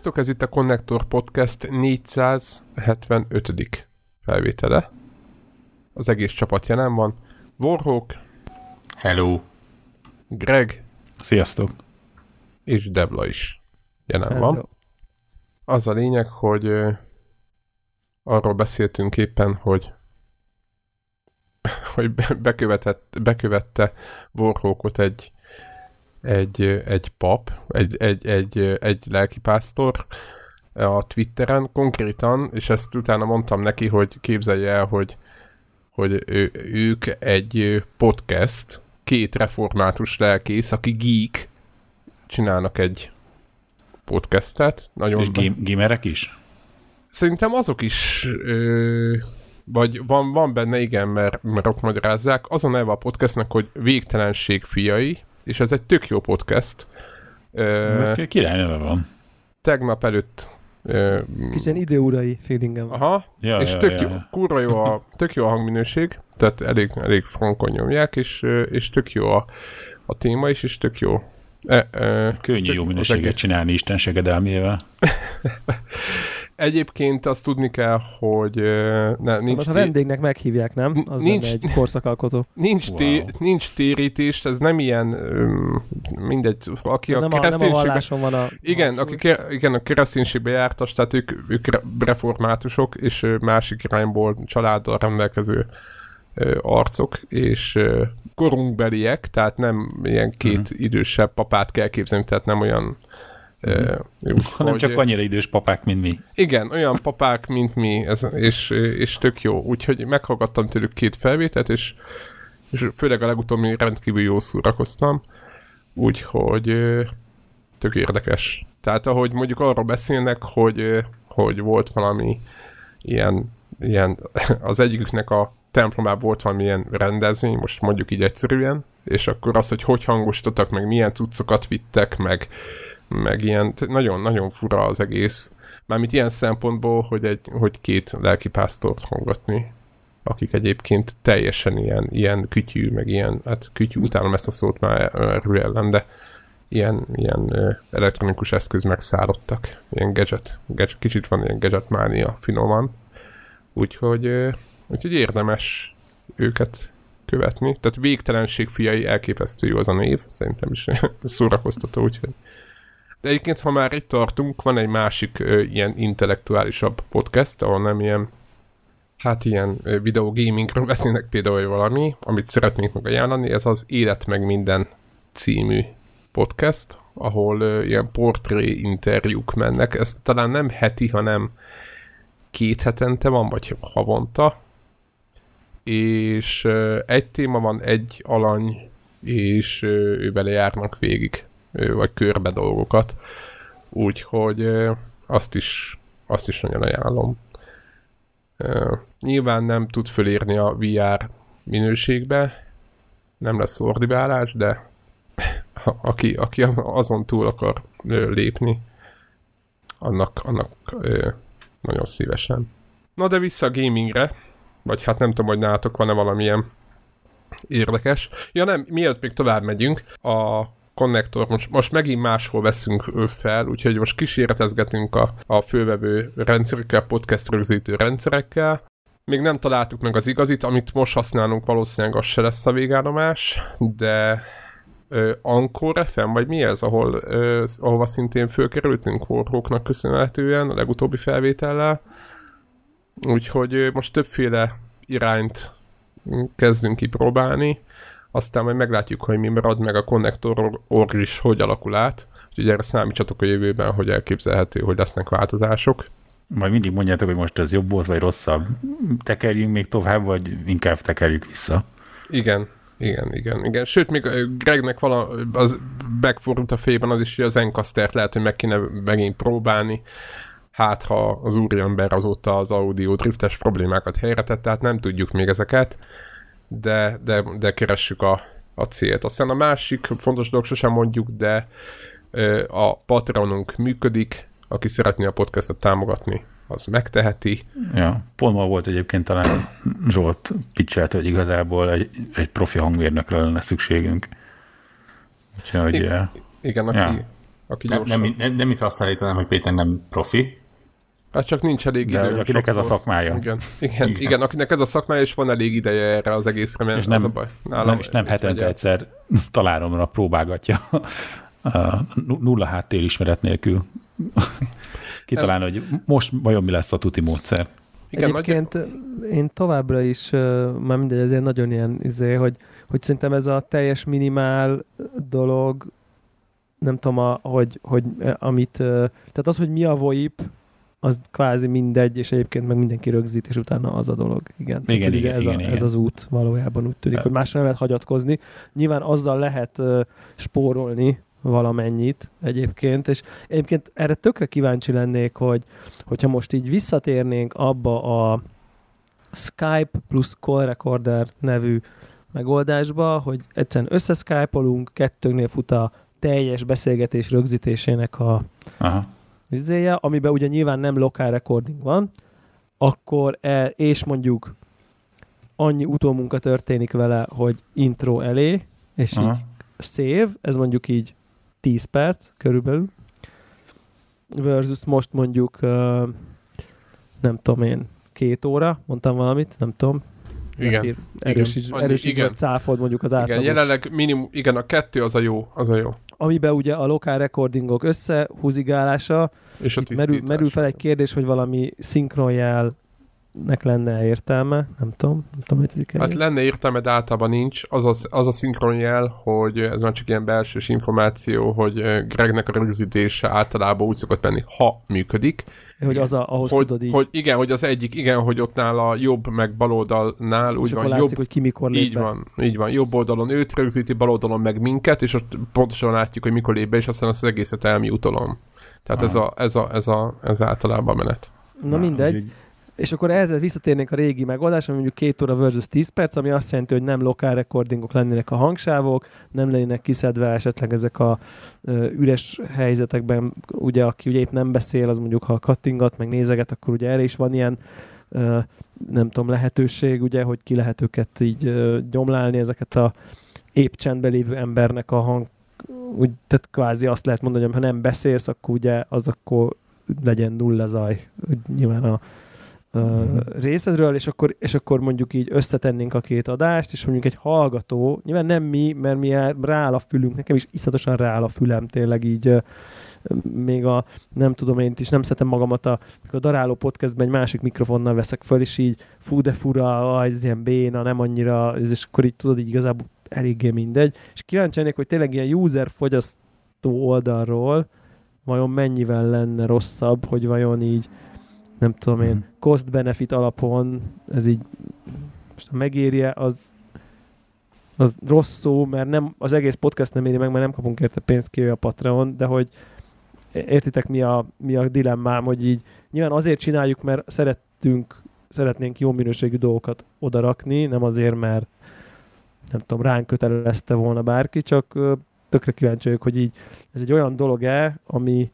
Sziasztok, ez itt a Connector Podcast 475. felvétele. Az egész csapat jelen van. Warhawk, Hello. Greg Sziasztok. és Debla is jelen Hello. van. Az a lényeg, hogy ö, arról beszéltünk éppen, hogy hogy be- bekövetett, bekövette Warhawkot egy egy, egy pap, egy, egy, egy, egy lelkipásztor a Twitteren konkrétan, és ezt utána mondtam neki, hogy képzelje el, hogy, hogy ő, ők egy podcast, két református lelkész, aki geek, csinálnak egy podcastet. Nagyon És gim- gimerek is? Szerintem azok is, ö, vagy van, van benne, igen, mert, mert magyarázzák. Az a neve a podcastnek, hogy Végtelenség fiai, és ez egy tök jó podcast. Ö, Ki- Király neve van. tegnap előtt Kicsit ilyen időurai feelingem. Aha, Ja, és ja, tök, ja, jó, ja. kurva jó a, tök jó a hangminőség, tehát elég, elég frankon nyomják, és, és tök jó a, a téma is, és tök jó. E, e, Könnyű tök jó minőséget csinálni Isten segedelmével. Egyébként azt tudni kell, hogy ne, nincs, Most a vendégnek meghívják, nem? Az Nincs- egy korszakalkotó. nincs, Wow. té, nincs térítés, ez nem ilyen, mindegy, aki a Nem a, nem a kereszténységben... valláson van a... Igen, a aki igen, a kereszténységbe jártas, tehát ők, ők re- reformátusok, és másik irányból családdal rendelkező arcok, és korunkbeliek, tehát nem ilyen két uh-huh. idősebb papát kell képzelni, tehát nem olyan ö, Hanem hogy- csak annyira idős papák, mint mi. igen, olyan papák, mint mi, ez, és, és tök jó. Úgyhogy meghallgattam tőlük két felvételt, és, és főleg a legutóbbi rendkívül jó szórakoztam. Úgyhogy tök érdekes. Tehát ahogy mondjuk arról beszélnek, hogy, hogy volt valami ilyen, ilyen az egyiküknek a templomában volt valamilyen rendezvény, most mondjuk így egyszerűen, és akkor az, hogy hogy hangosítottak, meg milyen cuccokat vittek, meg, meg ilyen, nagyon-nagyon fura az egész. Mármint ilyen szempontból, hogy, egy, hogy két lelkipásztort hallgatni, akik egyébként teljesen ilyen, ilyen kütyű, meg ilyen, hát kütyű, utálom ezt a szót már ellen, de ilyen, ilyen elektronikus eszköz megszállottak. Ilyen gadget, gadget, kicsit van ilyen gadget mánia finoman. Úgyhogy, úgyhogy érdemes őket követni. Tehát végtelenség fiai elképesztő jó az a név, szerintem is szórakoztató, úgyhogy de egyébként, ha már itt tartunk, van egy másik ö, ilyen intellektuálisabb podcast, ahol nem ilyen, hát ilyen videogamingről beszélnek például valami, amit szeretnék meg ez az Élet meg minden című podcast, ahol ö, ilyen portré interjúk mennek. Ez talán nem heti, hanem két hetente van, vagy havonta. És ö, egy téma van, egy alany, és ő vele járnak végig, vagy körbe dolgokat. Úgyhogy azt is, azt is nagyon ajánlom. Nyilván nem tud fölírni a VR minőségbe, nem lesz ordibálás, de aki, aki az- azon túl akar lépni, annak, annak nagyon szívesen. Na de vissza a gamingre, vagy hát nem tudom, hogy nálatok van-e valamilyen érdekes. Ja nem, mielőtt még tovább megyünk, a konnektor most, most megint máshol veszünk fel, úgyhogy most kísérletezgetünk a, a fővevő rendszerekkel, podcast rögzítő rendszerekkel. Még nem találtuk meg az igazit, amit most használunk, valószínűleg az se lesz a végállomás, de ö, Anchor FM, vagy mi ez, ahol, ö, ahova szintén fölkerültünk Warhawknak köszönhetően a legutóbbi felvétellel. Úgyhogy ö, most többféle irányt mm, kezdünk kipróbálni, aztán majd meglátjuk, hogy mi marad meg a konnektor org is, hogy alakul át. Úgyhogy erre számítsatok a jövőben, hogy elképzelhető, hogy lesznek változások. Majd mindig mondjátok, hogy most ez jobb volt, vagy rosszabb. Tekerjünk még tovább, vagy inkább tekerjük vissza. Igen, igen, igen, igen. Sőt, még Gregnek vala, az megfordult a fejében az is, hogy az Encastert lehet, hogy meg kéne megint próbálni. Hát, ha az úriember azóta az audio driftes problémákat helyretett, tehát nem tudjuk még ezeket, de, de, de keressük a, a célt. Aztán a másik fontos dolog sosem mondjuk, de a Patreonunk működik, aki szeretné a podcastot támogatni, az megteheti. Ja, pont ma volt egyébként talán Zsolt pitchelte, hogy igazából egy, egy profi hangmérnökre lenne szükségünk. Úgyhogy I-. Igen, aki, Ja. aki nem, nem, nem, nem itt hasonlítanám, hogy Péter nem profi. Hát csak nincs elég idő. akinek ez a szakmája. Igen, igen, igen. igen, akinek ez a szakmája, és van elég ideje erre az egészre, mert és nem, az a baj. Nálam nem, és nem hetente egyszer találomra próbálgatja nulla háttérismeret nélkül. Kitalálni, hogy most vajon mi lesz a tuti módszer. Igen, Egyébként nagy... én továbbra is, már mindegy, ezért nagyon ilyen izé, hogy, hogy szerintem ez a teljes minimál dolog, nem tudom, a, hogy, hogy amit, tehát az, hogy mi a VoIP, az kvázi mindegy, és egyébként meg mindenki rögzít, és utána az a dolog. Igen, igen, igen, ez, igen, a, igen. ez az út valójában úgy tűnik, hogy másra nem lehet hagyatkozni. Nyilván azzal lehet uh, spórolni valamennyit egyébként, és egyébként erre tökre kíváncsi lennék, hogy hogyha most így visszatérnénk abba a Skype plusz Call Recorder nevű megoldásba, hogy egyszerűen összeskype-olunk, kettőnknél fut a teljes beszélgetés rögzítésének a Aha vizéje, amiben ugye nyilván nem lokál recording van, akkor el, és mondjuk annyi utómunka történik vele, hogy intro elé, és Aha. így save, ez mondjuk így 10 perc körülbelül, versus most mondjuk uh, nem tudom én, két óra, mondtam valamit, nem tudom, igen. Erősíts, igen. erősíts igen. cáfold mondjuk az átlagos. Igen, jelenleg minimum, igen, a kettő az a jó, az a jó. Amiben ugye a lokál recordingok összehúzigálása, és a merül, merül fel egy kérdés, hogy valami szinkronjel nek lenne értelme, nem tudom, nem tudom, hogy Hát lenne értelme, de általában nincs. Az a, az a szinkronjel, hogy ez már csak ilyen belsős információ, hogy Gregnek a rögzítése általában úgy szokott menni, ha működik. Hogy az a, ahhoz hogy, tudod így. Hogy igen, hogy az egyik, igen, hogy ott nála jobb, meg baloldalnál úgy van, látszik, jobb, hogy ki mikor lép így be. van, így van, jobb oldalon őt rögzíti, bal oldalon meg minket, és ott pontosan látjuk, hogy mikor lép be, és aztán azt az egészet elmiutolom. Tehát ez a, ez, a, ez, a, ez általában a menet. Na mindegy. És akkor ezzel visszatérnénk a régi megoldás, ami mondjuk két óra versus 10 perc, ami azt jelenti, hogy nem lokál recordingok lennének a hangsávok, nem lennének kiszedve esetleg ezek a ö, üres helyzetekben, ugye aki ugye épp nem beszél, az mondjuk ha kattingat, meg nézeget, akkor ugye erre is van ilyen ö, nem tudom, lehetőség, ugye, hogy ki lehet őket így ö, gyomlálni, ezeket a épp csendben lévő embernek a hang, úgy, tehát kvázi azt lehet mondani, hogy ha nem beszélsz, akkor ugye az akkor legyen nulla zaj. Úgy nyilván a uh, részedről, és akkor, és akkor mondjuk így összetennénk a két adást, és mondjuk egy hallgató, nyilván nem mi, mert mi rááll a fülünk, nekem is iszatosan rááll a fülem tényleg így, még a, nem tudom, én is nem szeretem magamat a, a daráló podcastben egy másik mikrofonnal veszek föl, és így fú de fura, ez ilyen béna, nem annyira, és akkor így tudod, így igazából eléggé mindegy. És kíváncsi hogy tényleg ilyen user fogyasztó oldalról vajon mennyivel lenne rosszabb, hogy vajon így nem tudom én, mhm. cost-benefit alapon ez így most ha megérje, az az rossz szó, mert nem, az egész podcast nem éri meg, mert nem kapunk érte pénzt ki a Patreon, de hogy értitek mi a, mi a dilemmám, hogy így nyilván azért csináljuk, mert szerettünk, szeretnénk jó minőségű dolgokat odarakni, nem azért, mert nem tudom, ránk kötelezte volna bárki, csak tökre kíváncsi vagyok, hogy így ez egy olyan dolog-e, ami,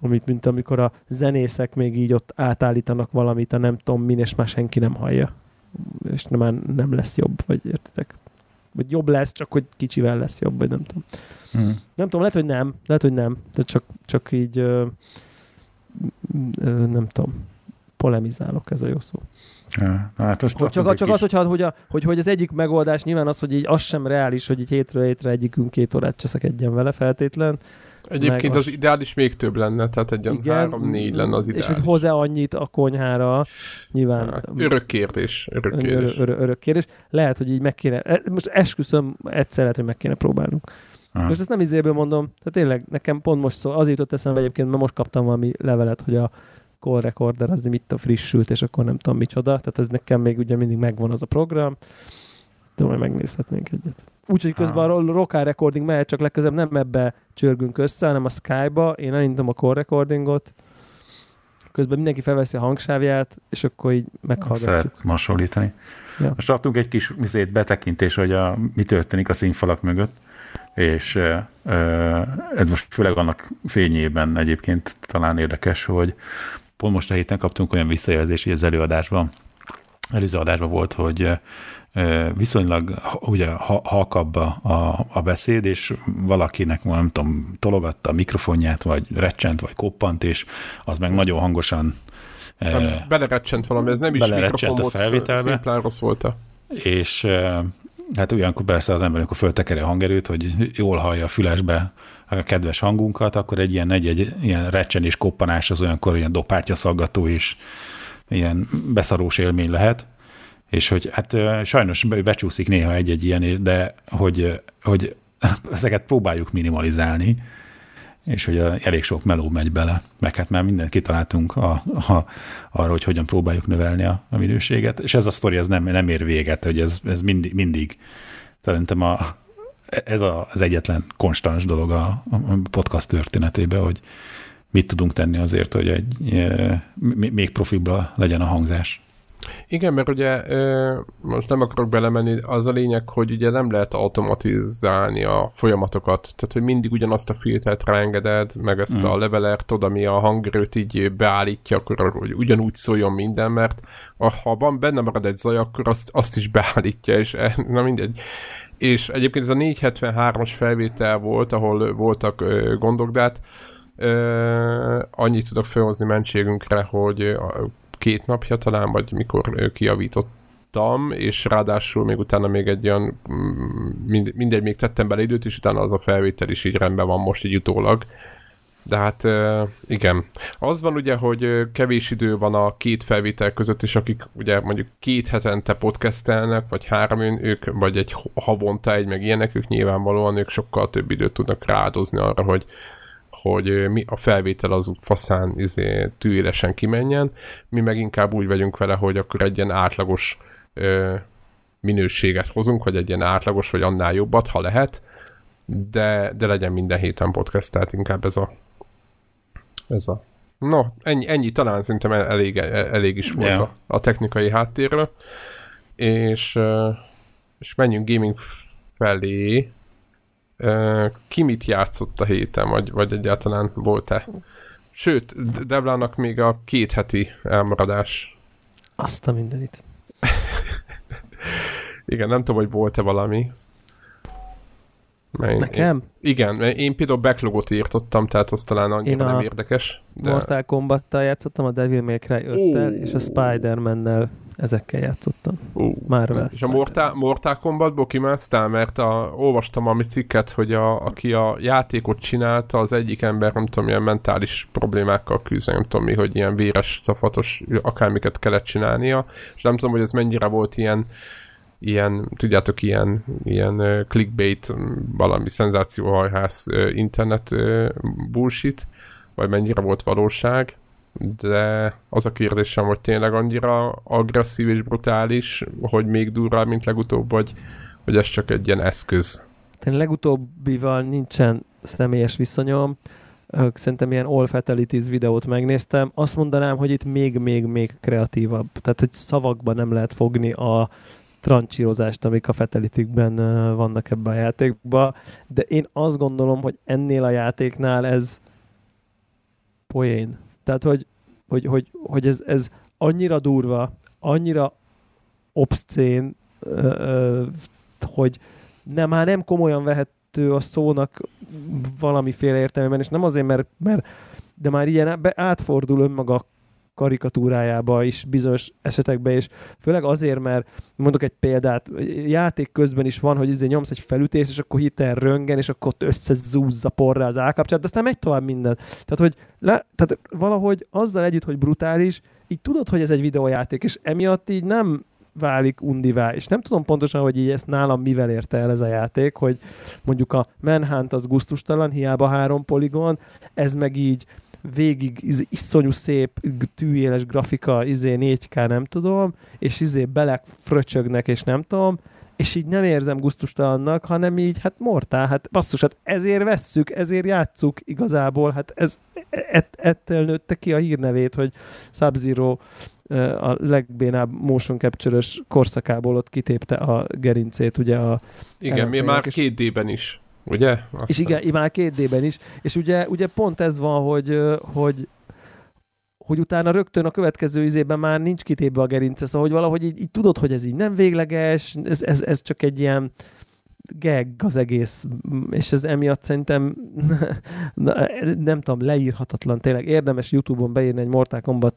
amit mint amikor a zenészek még így ott átállítanak valamit, a nem tudom min, és már senki nem hallja. És nem, már nem lesz jobb, vagy értitek? Vagy jobb lesz, csak hogy kicsivel lesz jobb, vagy nem tudom. Hmm. Nem tudom, lehet, hogy nem, lehet, hogy nem, de csak, csak így ö, ö, nem tudom, polemizálok, ez a jó szó. Ja, hát most csak, csak, csak az, hogyha, hogy, a, hogy, hogy az egyik megoldás nyilván az, hogy így az sem reális, hogy így hétről hétre egyikünk két órát cseszekedjen vele feltétlen, Egyébként az ideális még több lenne, tehát egy ilyen három-négy lenne az ideális. És hogy hozzá annyit a konyhára, nyilván... Hát, örök kérdés, örök kérdés. Ör, ör, örök kérdés. Lehet, hogy így meg kéne, e, most esküszöm, egyszer lehet, hogy meg kéne próbálnunk. Aha. Most ezt nem izéből mondom, tehát tényleg nekem pont most szó, azért jutott eszembe egyébként, mert most kaptam valami levelet, hogy a call recorder az mit a frissült, és akkor nem tudom micsoda, tehát ez nekem még ugye mindig megvan az a program, de majd megnézhetnénk egyet. Úgyhogy közben a Rockár Recording mehet, csak legközelebb nem ebbe csörgünk össze, hanem a Skype-ba. Én elindítom a core recordingot, közben mindenki felveszi a hangsávját, és akkor így meghallgatjuk. Szeret hasonlítani. Ja. Most adtunk egy kis mizét betekintés, hogy a, mi történik a színfalak mögött, és ez most főleg annak fényében egyébként talán érdekes, hogy pont most a héten kaptunk olyan visszajelzést az előadásban, előző adásban volt, hogy viszonylag ugye halkabb a, a, a beszéd, és valakinek, nem tudom, tologatta a mikrofonját, vagy recsent, vagy koppant, és az meg nagyon hangosan belerecsent valami, ez nem is mikrofon a felvételbe. szimplán rossz volt -e. És hát olyankor persze az ember, amikor föltekeri a hangerőt, hogy jól hallja a fülesbe a kedves hangunkat, akkor egy ilyen, egy, egy ilyen recsenés koppanás az olyankor ilyen dopártya szaggató és ilyen beszarós élmény lehet és hogy hát sajnos becsúszik néha egy-egy ilyen, de hogy, hogy ezeket próbáljuk minimalizálni, és hogy elég sok meló megy bele, meg hát már mindent kitaláltunk a, a, arra, hogy hogyan próbáljuk növelni a, a minőséget, és ez a sztori ez nem, nem ér véget, hogy ez, ez mindig, mindig szerintem a, ez a, az egyetlen konstans dolog a, a podcast történetében, hogy mit tudunk tenni azért, hogy egy, még profibla legyen a hangzás. Igen, mert ugye most nem akarok belemenni, az a lényeg, hogy ugye nem lehet automatizálni a folyamatokat, tehát hogy mindig ugyanazt a filtert ráengeded, meg ezt mm. a levelert oda, ami a hangerőt így beállítja, akkor hogy ugyanúgy szóljon minden, mert ha van benne marad egy zaj, akkor azt, azt is beállítja, és e, na mindegy. És egyébként ez a 473-as felvétel volt, ahol voltak gondok, de hát annyit tudok felhozni mentségünkre, hogy két napja talán, vagy mikor kiavítottam, és ráadásul még utána még egy olyan, mm, mind, mindegy, még tettem bele időt, és utána az a felvétel is így rendben van most így utólag. De hát igen. Az van ugye, hogy kevés idő van a két felvétel között, és akik ugye mondjuk két hetente podcastelnek, vagy három, ők, vagy egy havonta egy, meg ilyenek, ők nyilvánvalóan ők sokkal több időt tudnak rádozni arra, hogy hogy mi a felvétel az faszán izé, tűélesen kimenjen, mi meg inkább úgy vagyunk vele, hogy akkor egy ilyen átlagos ö, minőséget hozunk, vagy egy ilyen átlagos, vagy annál jobbat, ha lehet, de, de legyen minden héten podcast, tehát inkább ez a ez a. No, ennyi, ennyi. Talán szerintem elég, elég is volt yeah. a, a technikai háttérről. És, és menjünk gaming felé ki mit játszott a héten, vagy, vagy egyáltalán volt-e? Sőt, Deblának még a két heti elmaradás. Azt a mindenit. Igen, nem tudom, hogy volt-e valami. Mert Nekem? Én, igen, mert én például backlogot írtottam, tehát az talán annyira nem érdekes. De... Mortal Kombat-tal játszottam, a Devil May Cry 5-tel, és a Spider-Man-nel ezekkel játszottam. Uh, Már És a Mortal, Mortal Kombatból kimásztál, mert a, olvastam a cikket, hogy a, aki a játékot csinálta, az egyik ember, nem tudom, ilyen mentális problémákkal küzd, nem tudom mi, hogy ilyen véres, cafatos, akármiket kellett csinálnia, és nem tudom, hogy ez mennyire volt ilyen ilyen, tudjátok, ilyen, ilyen clickbait, valami szenzációhajház internet bullshit, vagy mennyire volt valóság, de az a kérdésem, hogy tényleg annyira agresszív és brutális, hogy még durvább, mint legutóbb, vagy hogy ez csak egy ilyen eszköz? Én legutóbbival nincsen személyes viszonyom, szerintem ilyen All Fatalities videót megnéztem, azt mondanám, hogy itt még-még-még kreatívabb. Tehát, hogy szavakban nem lehet fogni a trancsírozást, amik a fatalitikben vannak ebben a játékban, de én azt gondolom, hogy ennél a játéknál ez poén. Tehát, hogy, hogy, hogy, hogy ez, ez annyira durva, annyira obszcén, hogy nem, már nem komolyan vehető a szónak valamiféle értelmében, és nem azért, mert, mert de már ilyen átfordul önmaga karikatúrájába is bizonyos esetekben, és főleg azért, mert mondok egy példát, játék közben is van, hogy izé nyomsz egy felütést, és akkor hirtelen röngen, és akkor ott összezúzza porra az állkapcsát, de aztán megy tovább minden. Tehát, hogy le, tehát valahogy azzal együtt, hogy brutális, így tudod, hogy ez egy videójáték, és emiatt így nem válik undivá, és nem tudom pontosan, hogy így ezt nálam mivel érte el ez a játék, hogy mondjuk a Manhunt az guztustalan, hiába három poligon, ez meg így végig iz, iszonyú szép, tűéles grafika, izé 4K, nem tudom, és izé belek fröcsögnek, és nem tudom, és így nem érzem gusztustalannak, hanem így, hát mortál, hát basszus, hát ezért vesszük, ezért játsszuk igazából, hát ez ett, ettől nőtte ki a hírnevét, hogy Sub-Zero a legbénább motion capture korszakából ott kitépte a gerincét, ugye a Igen, mi már két D-ben is. Ugye? Aztán. És igen, már két D-ben is. És ugye, ugye pont ez van, hogy, hogy hogy utána rögtön a következő izében már nincs kitépve a gerince, szóval hogy valahogy így, így tudod, hogy ez így nem végleges, ez, ez, ez csak egy ilyen gag az egész, és ez emiatt szerintem nem tudom, leírhatatlan, tényleg érdemes YouTube-on beírni egy Mortal Kombat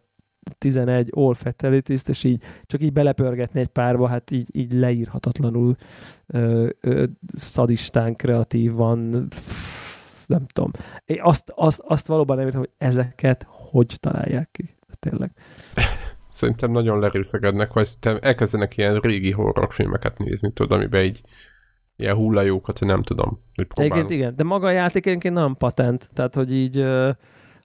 11 all fatalities és így csak így belepörgetni egy párba, hát így, így leírhatatlanul ö, ö, szadistán, kreatívan, nem tudom. Én azt, azt, azt valóban nem értem, hogy ezeket hogy találják ki. Tényleg. Szerintem nagyon lerőszegednek, vagy elkezdenek ilyen régi horrorfilmeket nézni, tudod, amiben így ilyen hullajókat, nem tudom. Egyébként igen, de maga a játék egyébként nem patent, tehát hogy így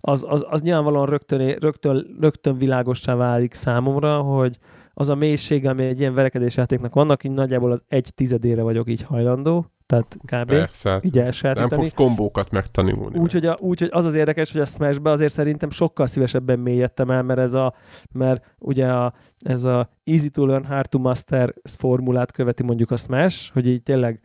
az, az, az nyilvánvalóan rögtön, rögtön, rögtön világossá válik számomra, hogy az a mélység, ami egy ilyen verekedés játéknak vannak, így nagyjából az egy tizedére vagyok így hajlandó, tehát kb. Persze, hát így Nem fogsz kombókat megtanulni. Úgyhogy úgy, hogy az az érdekes, hogy a Smash-be azért szerintem sokkal szívesebben mélyedtem el, mert ez a, mert ugye a, ez a easy to learn, hard to master formulát követi mondjuk a Smash, hogy így tényleg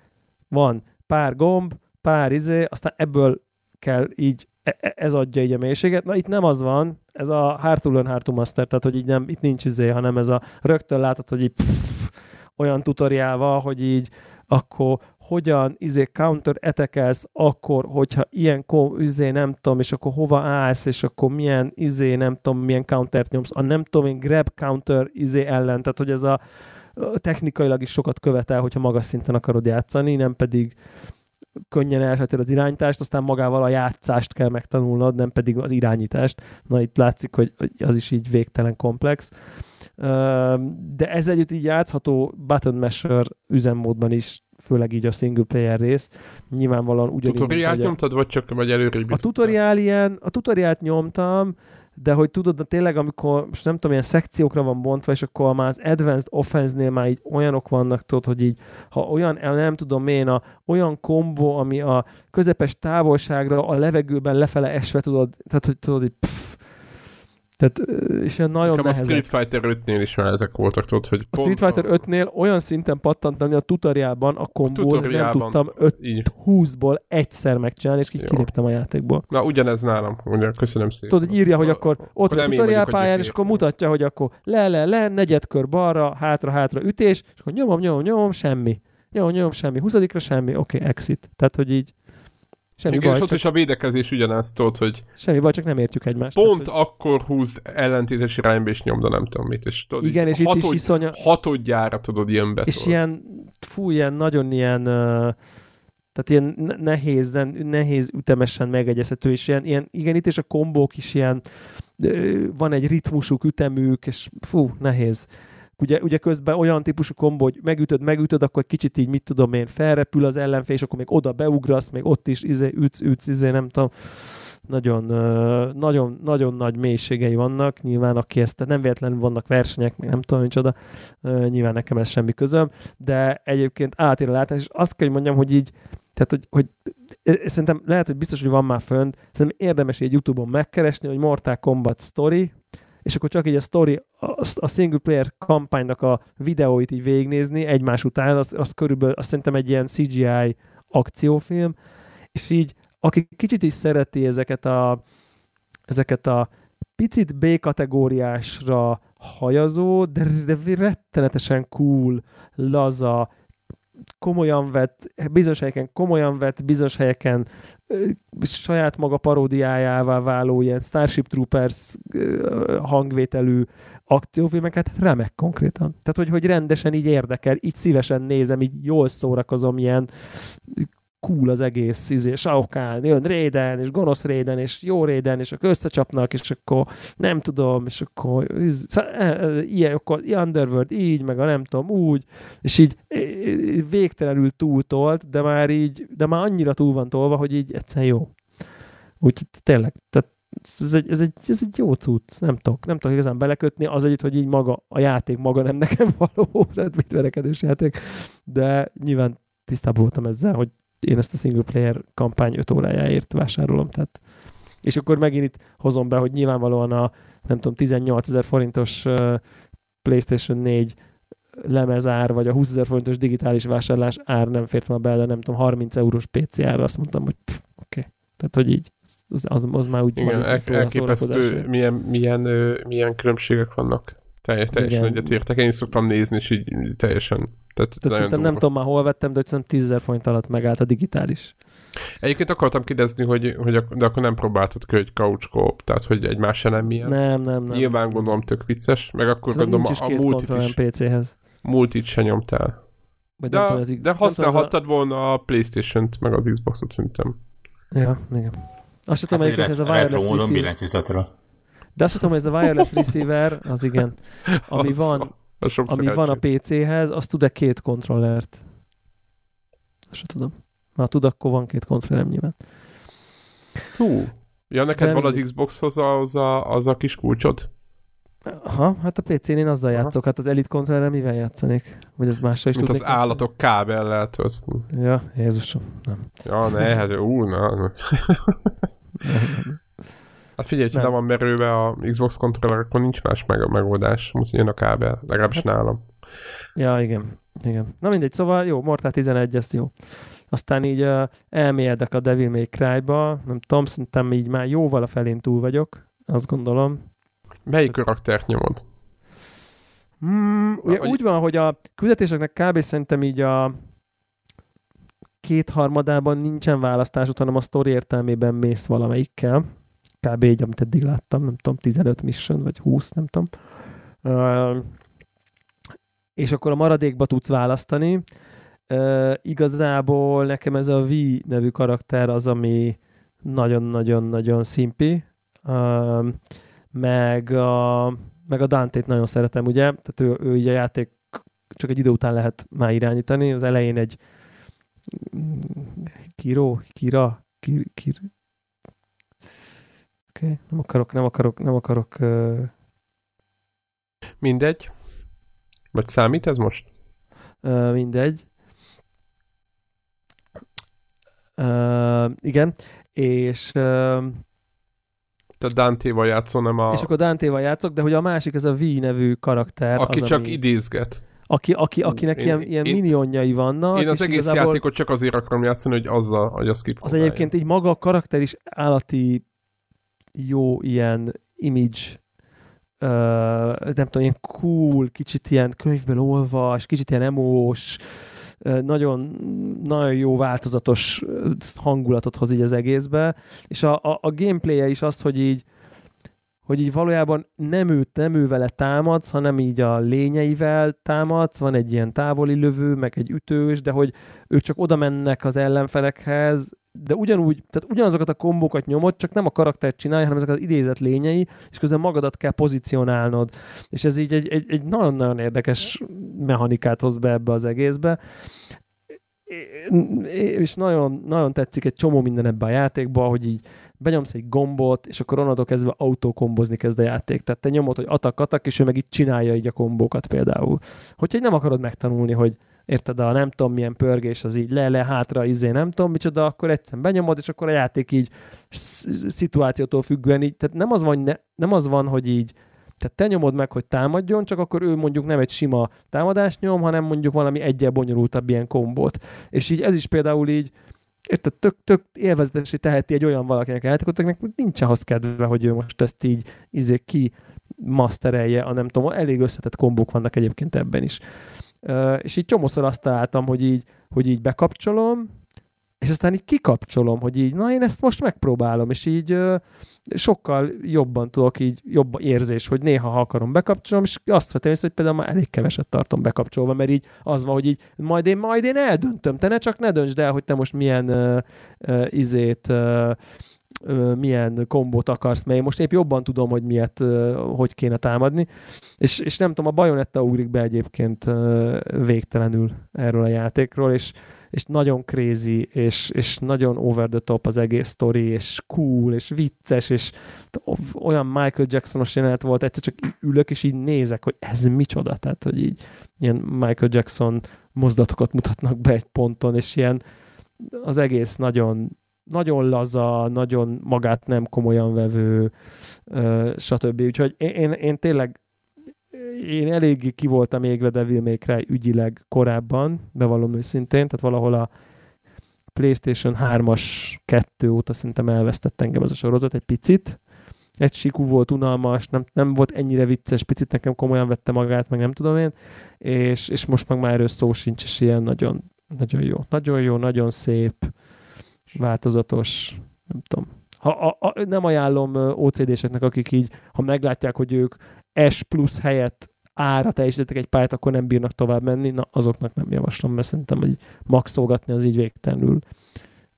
van pár gomb, pár izé, aztán ebből kell így, ez adja így a mélységet. Na itt nem az van, ez a hard to learn, hard to master, tehát hogy így nem, itt nincs izé, hanem ez a rögtön látod, hogy így pff, olyan tutoriálva, hogy így akkor hogyan izé counter etekelsz akkor, hogyha ilyen izé nem tudom, és akkor hova állsz, és akkor milyen izé nem tudom, milyen countert nyomsz, a nem tudom én grab counter izé ellen, tehát hogy ez a technikailag is sokat követel, hogyha magas szinten akarod játszani, nem pedig könnyen elsetél az irányítást, aztán magával a játszást kell megtanulnod, nem pedig az irányítást. Na itt látszik, hogy az is így végtelen komplex. De ez együtt így játszható button masher üzemmódban is főleg így a single player rész. Nyilvánvalóan ugyanígy... Tutoriált nyomtad, vagy csak vagy előrébb? A tutoriál ilyen, a tutoriált nyomtam, de hogy tudod, de tényleg amikor, most nem tudom, ilyen szekciókra van bontva, és akkor már az Advanced Offense-nél már így olyanok vannak, tudod, hogy így, ha olyan, nem tudom én, a, olyan kombó, ami a közepes távolságra a levegőben lefele esve tudod, tehát hogy tudod, hogy pff, tehát, és ilyen nagyon Nekem nehezek. a Street Fighter 5-nél is már ezek voltak, tudod, hogy... A Street Fighter 5-nél olyan szinten pattant, hogy a tutoriában a kombót nem tudtam 5-20-ból egyszer megcsinálni, és így kiléptem a játékból. Na, ugyanez nálam, ugye, köszönöm szépen. Tudod, írja, hogy akkor ott a tutoriál pályán, és akkor mutatja, hogy akkor le, le, le, negyedkör balra, hátra, hátra ütés, és akkor nyomom, nyomom, nyomom, semmi. Nyomom, nyomom, semmi. 20 semmi, oké, okay, exit. Tehát, hogy így Semmi Igen, baj, és ott csak... is a védekezés ugyanezt tudod, hogy... Semmi baj, csak nem értjük egymást. Pont tehát, hogy... akkor húzd ellentétes irányba, és nyomda nem tudom mit. És tudod, Igen, és hatod, itt is iszonya... Hatodjára tudod, jön be. És tudod. ilyen, fú, ilyen nagyon ilyen... Uh, tehát ilyen nehéz, nehéz ütemesen megegyezhető, és ilyen, ilyen, igen, itt is a kombók is ilyen, van egy ritmusuk, ütemük, és fú, nehéz ugye, ugye közben olyan típusú kombó, hogy megütöd, megütöd, akkor kicsit így, mit tudom én, felrepül az ellenfél, és akkor még oda beugrasz, még ott is izé, ütsz, ütsz, izé, nem tudom. Nagyon, nagyon, nagyon nagy mélységei vannak, nyilván aki ezt, nem véletlenül vannak versenyek, meg nem tudom, micsoda, nyilván nekem ez semmi közöm, de egyébként átér a látás, és azt kell, hogy mondjam, hogy így, tehát, hogy, hogy szerintem lehet, hogy biztos, hogy van már fönt, szerintem érdemes egy YouTube-on megkeresni, hogy Mortal Kombat Story, és akkor csak így a story, a, a single player kampánynak a videóit így végignézni egymás után, az, az körülbelül azt szerintem egy ilyen CGI akciófilm, és így aki kicsit is szereti ezeket a, ezeket a picit B-kategóriásra hajazó, de, de rettenetesen cool, laza, komolyan vett, bizonyos helyeken komolyan vett, bizonyos helyeken saját maga paródiájává váló ilyen Starship Troopers hangvételű akciófilmeket, hát remek konkrétan. Tehát, hogy, hogy rendesen így érdekel, így szívesen nézem, így jól szórakozom ilyen cool az egész, izé, Saukán, jön Réden, és gonosz Réden, és jó Réden, és akkor összecsapnak, és akkor nem tudom, és akkor e, e, ilyen, akkor Underworld így, meg a nem tudom, úgy, és így végtelenül túltolt, de már így, de már annyira túl van tolva, hogy így egyszerűen jó. Úgyhogy tényleg, tehát ez egy, ez, egy, ez egy jó cucc, nem tudok, nem tudok igazán belekötni, az együtt, hogy így maga, a játék maga nem nekem való, tehát mit verekedős játék, de nyilván tisztában voltam ezzel, hogy én ezt a single player kampány 5 órájáért vásárolom, tehát és akkor megint itt hozom be, hogy nyilvánvalóan a nem tudom, 18 ezer forintos PlayStation 4 lemezár, vagy a 20 ezer forintos digitális vásárlás ár nem fért volna bele, nem tudom, 30 eurós PC árra, azt mondtam, hogy oké. Okay. Tehát, hogy így az, az, az már úgy Igen, el, elképesztő, milyen, milyen, ö, milyen különbségek vannak. Teljes, teljesen egyetértek. Én is szoktam nézni, és így teljesen. Tehát, Tehát nem tudom már hol vettem, de hogy szerintem 10 forint alatt megállt a digitális. Egyébként akartam kérdezni, hogy, hogy ak- de akkor nem próbáltad ki, hogy couch co tehát hogy egymás se nem ilyen. Nem, nem, nem. Nyilván gondolom tök vicces, meg akkor Szerintem gondolom nincs is a, a multit is, PC-hez. multit se nyomtál. Vagy De, tudom, ig- de ez a- használhattad volna a Playstation-t, meg az Xboxot szerintem. Ja, igen. Azt sem Hát, tudom, hogy ez a retro wireless módon billentyűzetről. De azt tudom, hogy ez a wireless receiver, az igen. Ami Az- van, sok ami van a. PC-hez, az tud-e két kontrollert? Sem tudom. Ha tud, akkor van két kontrollerem nyilván. Hú. Ja, neked De van az. Xboxhoz az a, az a kis kulcsod? Ha, hát a PC-n én azzal Aha. játszok, hát az Elite kontrollerrel mivel játszanék? Vagy az mással is Mint az állatok kábellel tölteni. Ja, Jézusom, nem. Ja, ne, hát ú, na. Na. Hát figyelj, ha Nem. van merőve a Xbox controller, akkor nincs más meg megoldás, most jön a kábel, legalábbis Hát- nálam. Ja, igen. igen. Na mindegy, szóval jó, Mortal 11, ezt jó. Aztán így uh, elmélyedek a Devil May Cry-ba, nem tudom, szerintem így már jóval a felén túl vagyok, azt gondolom. Melyik karaktert nyomod? Mm, ugye hogy- úgy van, hogy a küldetéseknek kb. szerintem így a kétharmadában nincsen választásod, hanem a sztori értelmében mész valamelyikkel. Kb. így, amit eddig láttam, nem tudom, 15 mission, vagy 20, nem tudom. És akkor a maradékba tudsz választani. Igazából nekem ez a V nevű karakter az, ami nagyon-nagyon-nagyon szimpi. Meg a, meg a Dante-t nagyon szeretem, ugye? Tehát ő, ő így a játék csak egy idő után lehet már irányítani. Az elején egy mm, Kiro, Kira, Kir, Kir... Okay. nem akarok, nem akarok, nem akarok uh, Mindegy. Vagy számít ez most? uh, mindegy. Uh, igen, és uh, Tehát Dante-val játszol, nem a... és akkor Dante-val játszok, de hogy a másik, ez a V nevű karakter. aki az, csak ami, idézget. aki, aki, akinek Én- ilyen, ilyen én- minionjai vannak. Én az és egész igazából játékot csak azért akarom játszani, hogy azzal, hogy a skip Az egyébként így maga a karakter is állati jó ilyen image, uh, nem tudom, ilyen cool, kicsit ilyen könyvből olvas, kicsit ilyen emós, nagyon, nagyon jó változatos hangulatot hoz így az egészbe, és a, a, a gameplay is az, hogy így hogy így valójában nem őt, nem ő vele támadsz, hanem így a lényeivel támadsz, van egy ilyen távoli lövő, meg egy ütős, de hogy ők csak oda mennek az ellenfelekhez, de ugyanúgy, tehát ugyanazokat a kombókat nyomod, csak nem a karaktert csinálja, hanem ezek az idézett lényei, és közben magadat kell pozícionálnod. És ez így egy, egy, egy nagyon-nagyon érdekes mechanikát hoz be ebbe az egészbe. És nagyon, nagyon tetszik egy csomó minden ebbe a játékba, hogy így benyomsz egy gombot, és akkor onnantól kezdve autókombozni kezd a játék. Tehát te nyomod, hogy atak, atak, és ő meg így csinálja így a kombókat például. Hogyha így nem akarod megtanulni, hogy érted, a nem tudom milyen pörgés az így le-le, hátra, izé, nem tudom micsoda, akkor egyszerűen benyomod, és akkor a játék így sz- szituációtól függően így, tehát nem az van, ne, nem az van, hogy így tehát te nyomod meg, hogy támadjon, csak akkor ő mondjuk nem egy sima támadást nyom, hanem mondjuk valami egyel bonyolultabb ilyen kombót. És így ez is például így, érted, tök, tök élvezetesé teheti egy olyan valakinek a játékot, akinek nincs ahhoz kedve, hogy ő most ezt így izé ki masterelje, a nem tudom, elég összetett kombók vannak egyébként ebben is. Uh, és így csomószor azt találtam, hogy így, hogy így bekapcsolom, és aztán így kikapcsolom, hogy így, na én ezt most megpróbálom, és így sokkal jobban tudok így, jobb érzés, hogy néha ha akarom bekapcsolom, és azt vettem észre, hogy például már elég keveset tartom bekapcsolva, mert így az van, hogy így majd én, majd én eldöntöm, te ne csak ne döntsd el, hogy te most milyen uh, uh, izét ö, milyen kombót akarsz, mert én most épp jobban tudom, hogy miért, ö, hogy kéne támadni, és, és nem tudom, a Bajonetta ugrik be egyébként ö, végtelenül erről a játékról, és, és nagyon crazy, és, és nagyon over the top az egész sztori, és cool, és vicces, és olyan Michael Jacksonos jelenet volt, egyszer csak ülök, és így nézek, hogy ez micsoda, tehát, hogy így ilyen Michael Jackson mozdatokat mutatnak be egy ponton, és ilyen az egész nagyon nagyon laza, nagyon magát nem komolyan vevő, stb. Úgyhogy én, én tényleg én eléggé ki voltam égve Devil May Cry ügyileg korábban, bevallom őszintén, tehát valahol a PlayStation 3-as 2 óta szerintem elvesztett engem ez a sorozat egy picit. Egy sikú volt, unalmas, nem, nem volt ennyire vicces, picit nekem komolyan vette magát, meg nem tudom én, és, és most meg már erről szó sincs, és ilyen nagyon, nagyon jó. Nagyon jó, nagyon szép, változatos, nem tudom. Ha, a, a, nem ajánlom OCD-seknek, akik így, ha meglátják, hogy ők S plusz helyett ára teljesítettek egy pályát, akkor nem bírnak tovább menni, na azoknak nem javaslom, mert szerintem, hogy maxolgatni az így végtelenül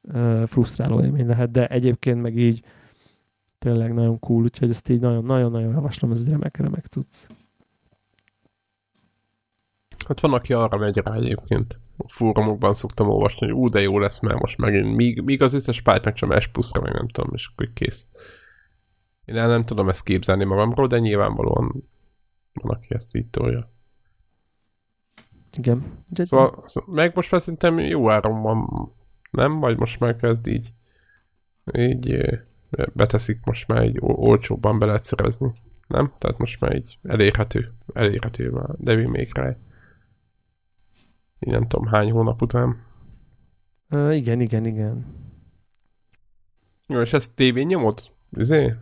uh, frusztráló élmény lehet, de egyébként meg így tényleg nagyon cool, úgyhogy ezt így nagyon-nagyon javaslom, ez egy remek, remek cucc. Hát van, aki arra megy rá egyébként. A fórumokban szoktam olvasni, hogy ú, de jó lesz, mert most megint, míg, míg az összes pályát meg csak S pluszra, meg nem tudom, és akkor kész. Én el nem tudom ezt képzelni magamról, de nyilvánvalóan van, aki ezt így tolja. Igen. Szóval, szóval meg most már szerintem jó áron van, nem? Vagy most már kezd így, így beteszik, most már egy olcsóbban be lehet szerezni. Nem? Tehát most már így elérhető, elérhető a Devil May Cry. Így nem tudom hány hónap után. Uh, igen, igen, igen. Jó, és ezt tévén nyomod? Izé?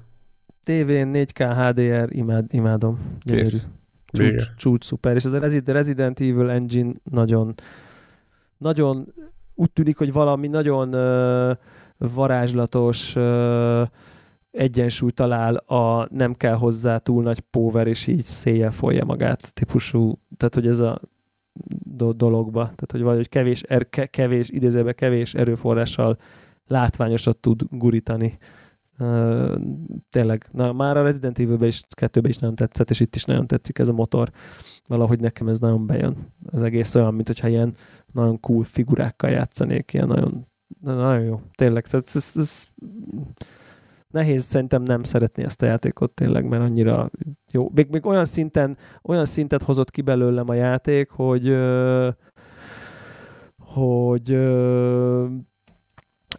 Tévén 4K HDR, imád, imádom. Gyönyörű. Kész. Csúcs, csúcs, szuper. És az a Resident Evil engine nagyon, nagyon úgy tűnik, hogy valami nagyon uh, varázslatos uh, egyensúly talál a nem kell hozzá túl nagy power, és így széjjel folyja magát típusú, tehát hogy ez a do- dologba, tehát hogy valahogy kevés, er, kevés, idézőben kevés erőforrással látványosat tud gurítani tényleg, na, már a Resident Evil-be is, kettőbe is nagyon tetszett, és itt is nagyon tetszik ez a motor. Valahogy nekem ez nagyon bejön. Az egész olyan, mint hogyha ilyen nagyon cool figurákkal játszanék, ilyen nagyon, nagyon jó. Tényleg, tehát ez, ez, ez nehéz szerintem nem szeretni ezt a játékot tényleg, mert annyira jó. Még, még olyan szinten, olyan szintet hozott ki belőlem a játék, hogy hogy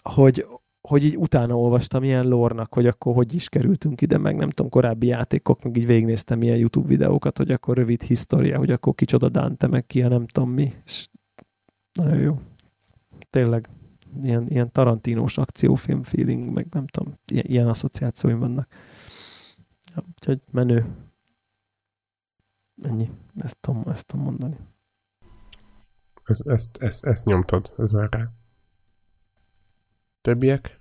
hogy, hogy így utána olvastam ilyen lornak, hogy akkor hogy is kerültünk ide, meg nem tudom, korábbi játékok, meg így végignéztem ilyen YouTube videókat, hogy akkor rövid história, hogy akkor kicsoda Dante, meg ki, nem tudom mi. És nagyon jó. Tényleg ilyen, ilyen tarantinós akciófilm feeling, meg nem tudom, ilyen, ilyen asszociációim vannak. Ja, úgyhogy menő. Ennyi. Ezt tudom, ezt tudom mondani. Ezt, ezt, ezt, ezt nyomtad, ez rá. Többiek?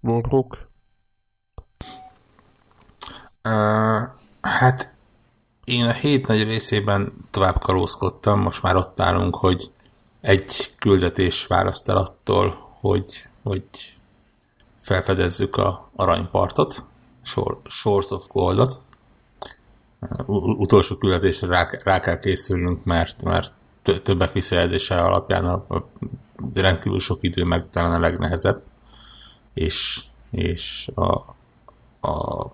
Warhawk? Uh, hát én a hét nagy részében tovább kalózkodtam, most már ott állunk, hogy egy küldetés választ el attól, hogy, hogy felfedezzük a aranypartot, Shores of Goldot. Utolsó küldetésre rá, rá kell készülnünk, mert, mert többek visszajelzése alapján a, a rendkívül sok idő meg talán a legnehezebb, és, és a, a,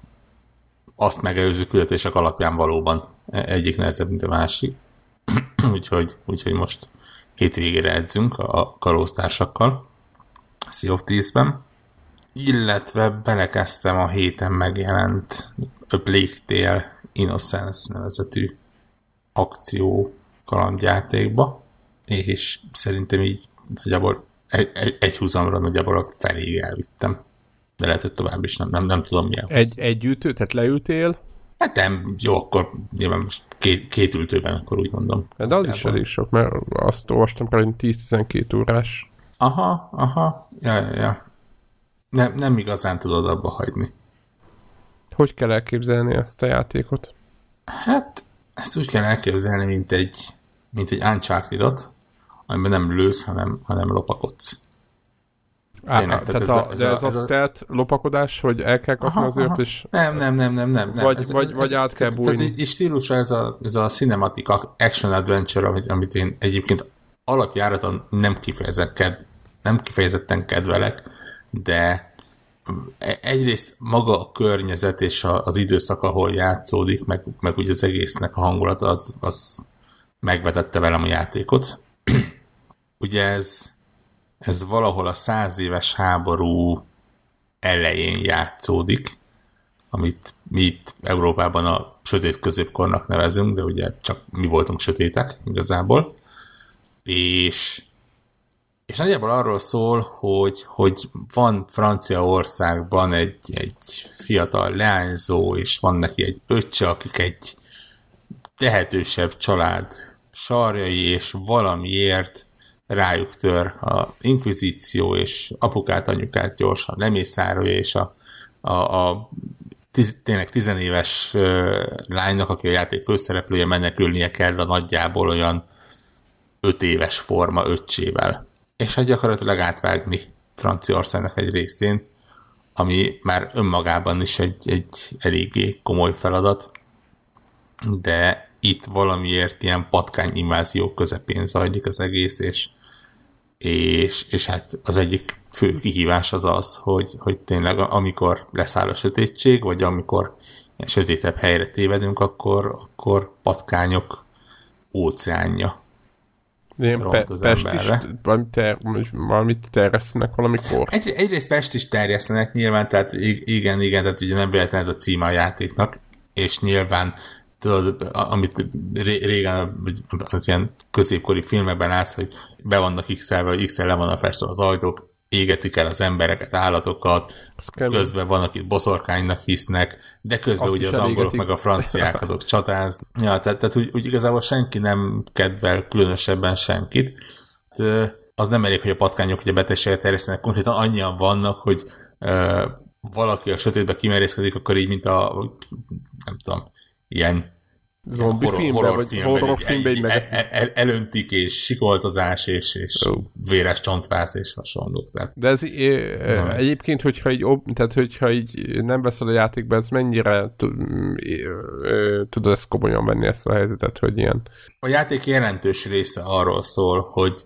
azt megelőző küldetések alapján valóban egyik nehezebb, mint a másik. úgyhogy, úgyhogy most hétvégére edzünk a kalóztársakkal Sea of Thieves-ben. Illetve belekezdtem a héten megjelent A Plague Tale Innocence nevezetű akció kalandjátékba, és szerintem így nagyjából egy, egy, egy húzamra nagyjából a felé elvittem. De lehet, hogy tovább is nem, nem, nem tudom milyen. Egy, egy ültő, tehát leültél? Hát nem, jó, akkor nyilván most két, két ültőben, akkor úgy mondom. De az is elég sok, mert azt olvastam hogy 10-12 órás. Aha, aha, ja, ja, ja. Nem, nem igazán tudod abba hagyni. Hogy kell elképzelni ezt a játékot? Hát, ezt úgy kell elképzelni, mint egy, mint egy Uncharted-ot, amiben nem lősz, hanem, hanem lopakodsz. Á, Tényleg, tehát, ez, a, ez, de ez a, ez a stealth lopakodás, hogy el kell kapni aha, az és... Nem, nem, nem, nem, nem. Vagy, ez, vagy, ez, vagy át kell bújni. Tehát, és stílusra ez a, ez a cinematic action adventure, amit, amit én egyébként alapjáraton nem kifejezetten, nem kifejezetten kedvelek, de e, egyrészt maga a környezet és a, az időszak, ahol játszódik, meg, meg úgy az egésznek a hangulata, az, az megvetette velem a játékot. Ugye ez, ez valahol a száz éves háború elején játszódik, amit mi itt Európában a sötét középkornak nevezünk, de ugye csak mi voltunk sötétek igazából, és és nagyjából arról szól, hogy, hogy van Franciaországban egy, egy fiatal leányzó, és van neki egy öccse, akik egy tehetősebb család sarjai, és valamiért rájuk tör a inkvizíció, és apukát, anyukát gyorsan lemészárolja, és a, a, a tiz, tényleg tizenéves lánynak, aki a játék főszereplője, menekülnie kell a nagyjából olyan öt éves forma öccsével. És hát gyakorlatilag átvágni Franciaországnak egy részén, ami már önmagában is egy, egy eléggé komoly feladat, de itt valamiért ilyen patkány invázió közepén zajlik az egész, és, és, és hát az egyik fő kihívás az az, hogy, hogy tényleg amikor leszáll a sötétség, vagy amikor sötétebb helyre tévedünk, akkor, akkor patkányok óceánja Ilyen pe- az Pest emberre. is valamit, ter- valamit terjesztenek valamikor? Egy, egyrészt Pest is terjesztenek nyilván, tehát igen, igen, tehát ugye nem véletlen ez a címe a játéknak, és nyilván tudod, amit régen az ilyen középkori filmekben látsz, hogy be vannak x-elve, vagy x le van a festve az ajtók, égetik el az embereket, állatokat, közben van, akik boszorkánynak hisznek, de közben Azt ugye az angolok meg a franciák azok csatáz. Ja, tehát, tehát úgy, úgy igazából senki nem kedvel különösebben senkit. De az nem elég, hogy a patkányok ugye betegséget terjesztenek, konkrétan annyian vannak, hogy uh, valaki a sötétbe kimerészkedik, akkor így, mint a nem tudom, ilyen Zombi horror, filmbe, horror vagy horror filmbe egy, el, el, elöntik, és sikoltozás, és, és oh. véres csontváz, és hasonlók. Tehát. De ez nem egyébként, hogyha így, tehát hogyha így nem veszel a játékba, ez mennyire tudod ezt komolyan venni ezt a helyzetet, hogy ilyen? A játék jelentős része arról szól, hogy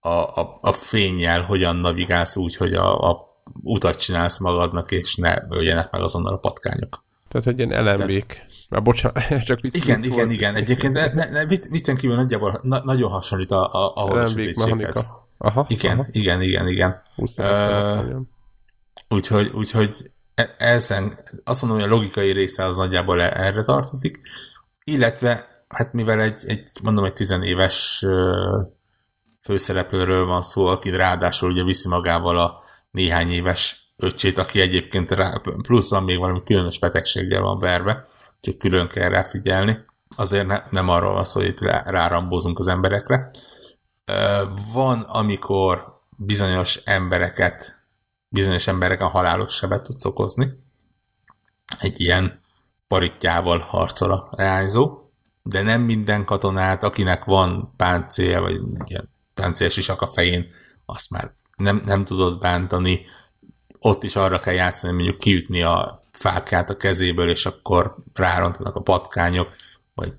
a, a, a fényjel hogyan navigálsz úgy, hogy a, a utat csinálsz magadnak, és ne öljenek meg azonnal a patkányok. Tehát, hogy ilyen LMV-k. Már bocsánat, csak vicc, Igen, vicc igen, volt. igen. Egyébként ne, ne, ne, viccen kívül nagyjából na, nagyon hasonlít a, a, ahhoz a sötétséghez. Aha, igen, aha. igen, igen, igen. Uh, úgyhogy, úgyhogy ezen azt mondom, hogy a logikai része az nagyjából e, erre tartozik, illetve hát mivel egy, egy mondom, egy tizenéves főszereplőről van szó, aki ráadásul ugye viszi magával a néhány éves öcsét, aki egyébként rá, pluszban még valami különös betegséggel van verve, úgyhogy külön kell rá figyelni. Azért ne, nem arról van szó, hogy itt rárambózunk az emberekre. Van, amikor bizonyos embereket, bizonyos embereken halálos sebet tudsz okozni. Egy ilyen paritjával harcol a leányzó, de nem minden katonát, akinek van páncél, vagy ilyen páncél sisak a fején, azt már nem, nem tudod bántani, ott is arra kell játszani, mondjuk kiütni a fákját a kezéből, és akkor rárontanak a patkányok, vagy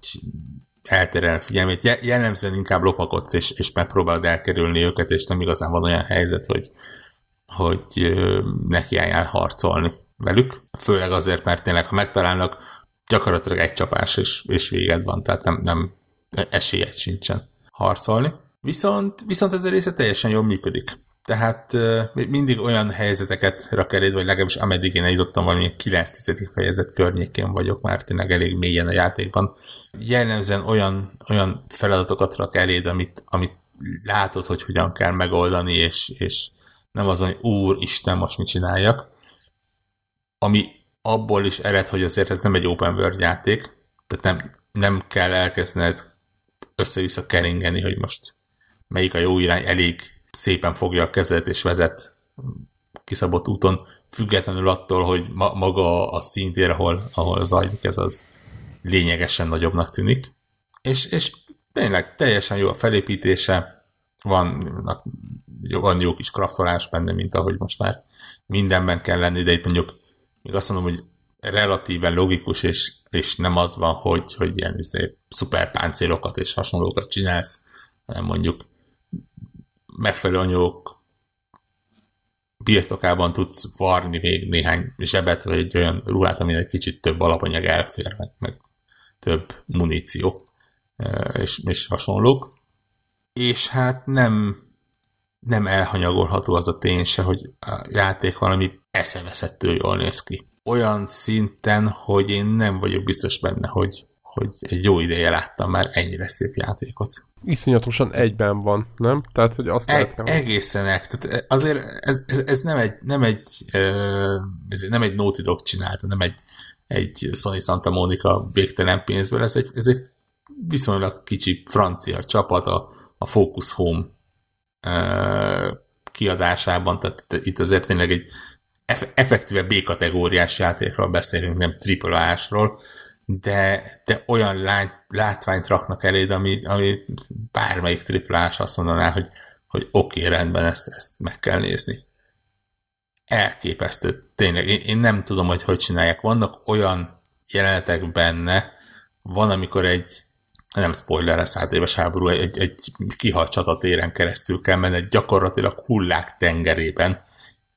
elterel figyelmét. Jellemzően inkább lopakodsz, és, és megpróbálod elkerülni őket, és nem igazán van olyan helyzet, hogy, hogy nekiálljál harcolni velük. Főleg azért, mert tényleg, ha megtalálnak, gyakorlatilag egy csapás, és, és véged van, tehát nem, nem esélyed sincsen harcolni. Viszont, viszont ez a része teljesen jól működik. Tehát mindig olyan helyzeteket rak eléd, vagy legalábbis ameddig én eljutottam valami 9 fejezet környékén vagyok, már tényleg elég mélyen a játékban. Jellemzően olyan, olyan feladatokat rak eléd, amit, amit látod, hogy hogyan kell megoldani, és, és nem azon, hogy úr, Isten, most mit csináljak. Ami abból is ered, hogy azért ez nem egy open world játék, tehát nem, nem kell elkezdened össze-vissza keringeni, hogy most melyik a jó irány, elég szépen fogja a kezet és vezet kiszabott úton, függetlenül attól, hogy ma, maga a szintér, ahol, ahol zajlik ez az lényegesen nagyobbnak tűnik. És, és tényleg teljesen jó a felépítése, van, van jó kis kraftolás benne, mint ahogy most már mindenben kell lenni, de itt mondjuk még azt mondom, hogy relatíven logikus, és, és nem az van, hogy, hogy ilyen izé, szuper páncélokat és hasonlókat csinálsz, hanem mondjuk megfelelő anyagok birtokában tudsz varni még néhány zsebet, vagy egy olyan ruhát, amin egy kicsit több alapanyag elfér, meg, meg több muníció, és, és hasonlók. És hát nem, nem elhanyagolható az a tény se, hogy a játék valami eszeveszettől jól néz ki. Olyan szinten, hogy én nem vagyok biztos benne, hogy, hogy egy jó ideje láttam már ennyire szép játékot. Iszonyatosan egyben van, nem? Tehát, hogy azt e- lehet Egészen, tehát azért ez, ez, ez nem egy, nem egy, ez nem egy Naughty Dog csinálta, nem egy, egy Sony Santa Monica végtelen pénzből, ez egy, ez egy viszonylag kicsi francia csapat a, a Focus Home kiadásában, tehát itt azért tényleg egy effektíve B-kategóriás játékról beszélünk, nem AAA-sról, de, de olyan lát, látványt raknak eléd, ami, ami bármelyik AAA azt mondaná, hogy, hogy oké, okay, rendben, ezt, ezt meg kell nézni. Elképesztő. Tényleg, én, én nem tudom, hogy hogy csinálják. Vannak olyan jelenetek benne, van, amikor egy, nem spoiler, száz éves háború, egy, egy kihalt csatatéren keresztül kell menni, gyakorlatilag hullák tengerében,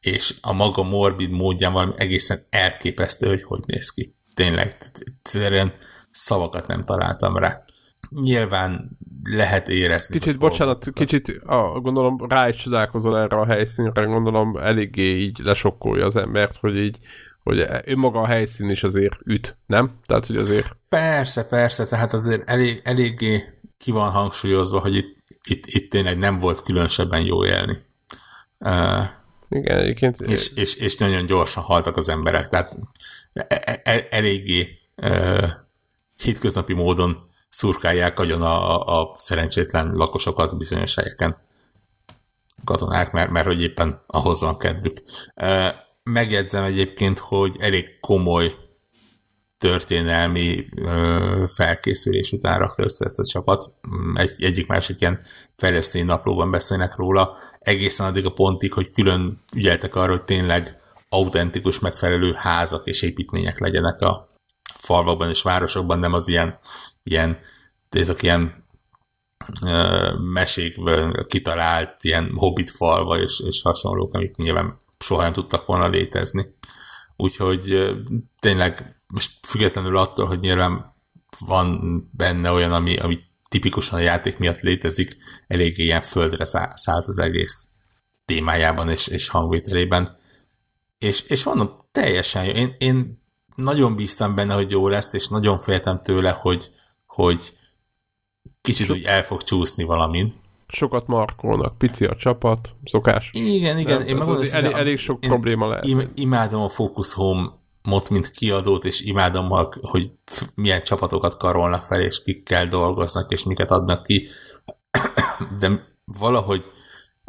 és a maga morbid módján valami egészen elképesztő, hogy hogy néz ki. Tényleg, egyszerűen szavakat nem találtam rá. Nyilván lehet érezni. Kicsit, bocsánat, kicsit a, gondolom rá is csodálkozol erre a helyszínre, gondolom eléggé így lesokkolja az embert, hogy így hogy önmaga a helyszín is azért üt, nem? Tehát, hogy azért... Persze, persze, tehát azért elég, eléggé ki van hangsúlyozva, hogy itt, itt, itt tényleg nem volt különösebben jó élni. Uh, Igen, egyébként... És, és, és nagyon gyorsan haltak az emberek, tehát e, e, eléggé uh, hétköznapi módon szurkálják agyon a, a szerencsétlen lakosokat bizonyos helyeken katonák, mert, mert hogy éppen ahhoz van kedvük. Uh, megjegyzem egyébként, hogy elég komoly történelmi felkészülés után rakta össze ezt a csapat. Egy, egyik másik ilyen fejlesztői naplóban beszélnek róla, egészen addig a pontig, hogy külön ügyeltek arra, hogy tényleg autentikus, megfelelő házak és építmények legyenek a falvakban és városokban, nem az ilyen, ilyen ezek ilyen ö, mesékből kitalált ilyen hobbit falva és, és hasonlók, amik nyilván soha nem tudtak volna létezni. Úgyhogy tényleg most függetlenül attól, hogy nyilván van benne olyan, ami, ami tipikusan a játék miatt létezik, eléggé ilyen földre szállt az egész témájában és, és hangvételében. És, és mondom, teljesen jó. Én, én nagyon bíztam benne, hogy jó lesz, és nagyon féltem tőle, hogy, hogy kicsit úgy el fog csúszni valamin sokat markolnak, pici a csapat, szokás. Igen, igen. Nem, én megmondom, elég, elég sok én probléma lehet. Imádom a Focus Home mot, mint kiadót, és imádom, hogy milyen csapatokat karolnak fel, és kikkel dolgoznak, és miket adnak ki, de valahogy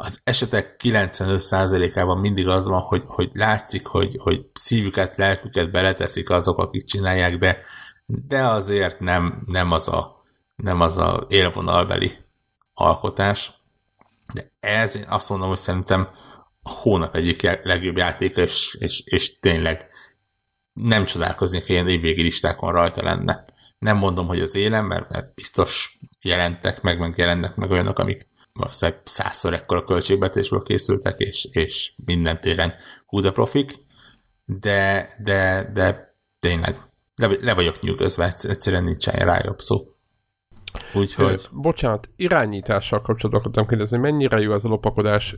az esetek 95%-ában mindig az van, hogy, hogy látszik, hogy, hogy szívüket, lelküket beleteszik azok, akik csinálják, de, de azért nem, nem az a, nem az a élvonalbeli alkotás, de ez én azt mondom, hogy szerintem a hónap egyik legjobb játéka, és, és, és tényleg nem csodálkoznék, hogy ilyen évvégi listákon rajta lenne. Nem mondom, hogy az élem, mert, mert biztos jelentek meg, meg jelennek meg olyanok, amik valószínűleg százszor ekkora költségvetésből készültek, és, és minden téren hú de profik, de, de, de tényleg le, le vagyok nyugodva, egyszerűen nincsen rá jobb szó. Úgyhogy... Bocsánat, irányítással kapcsolatban akartam kérdezni, mennyire jó ez a lopakodás?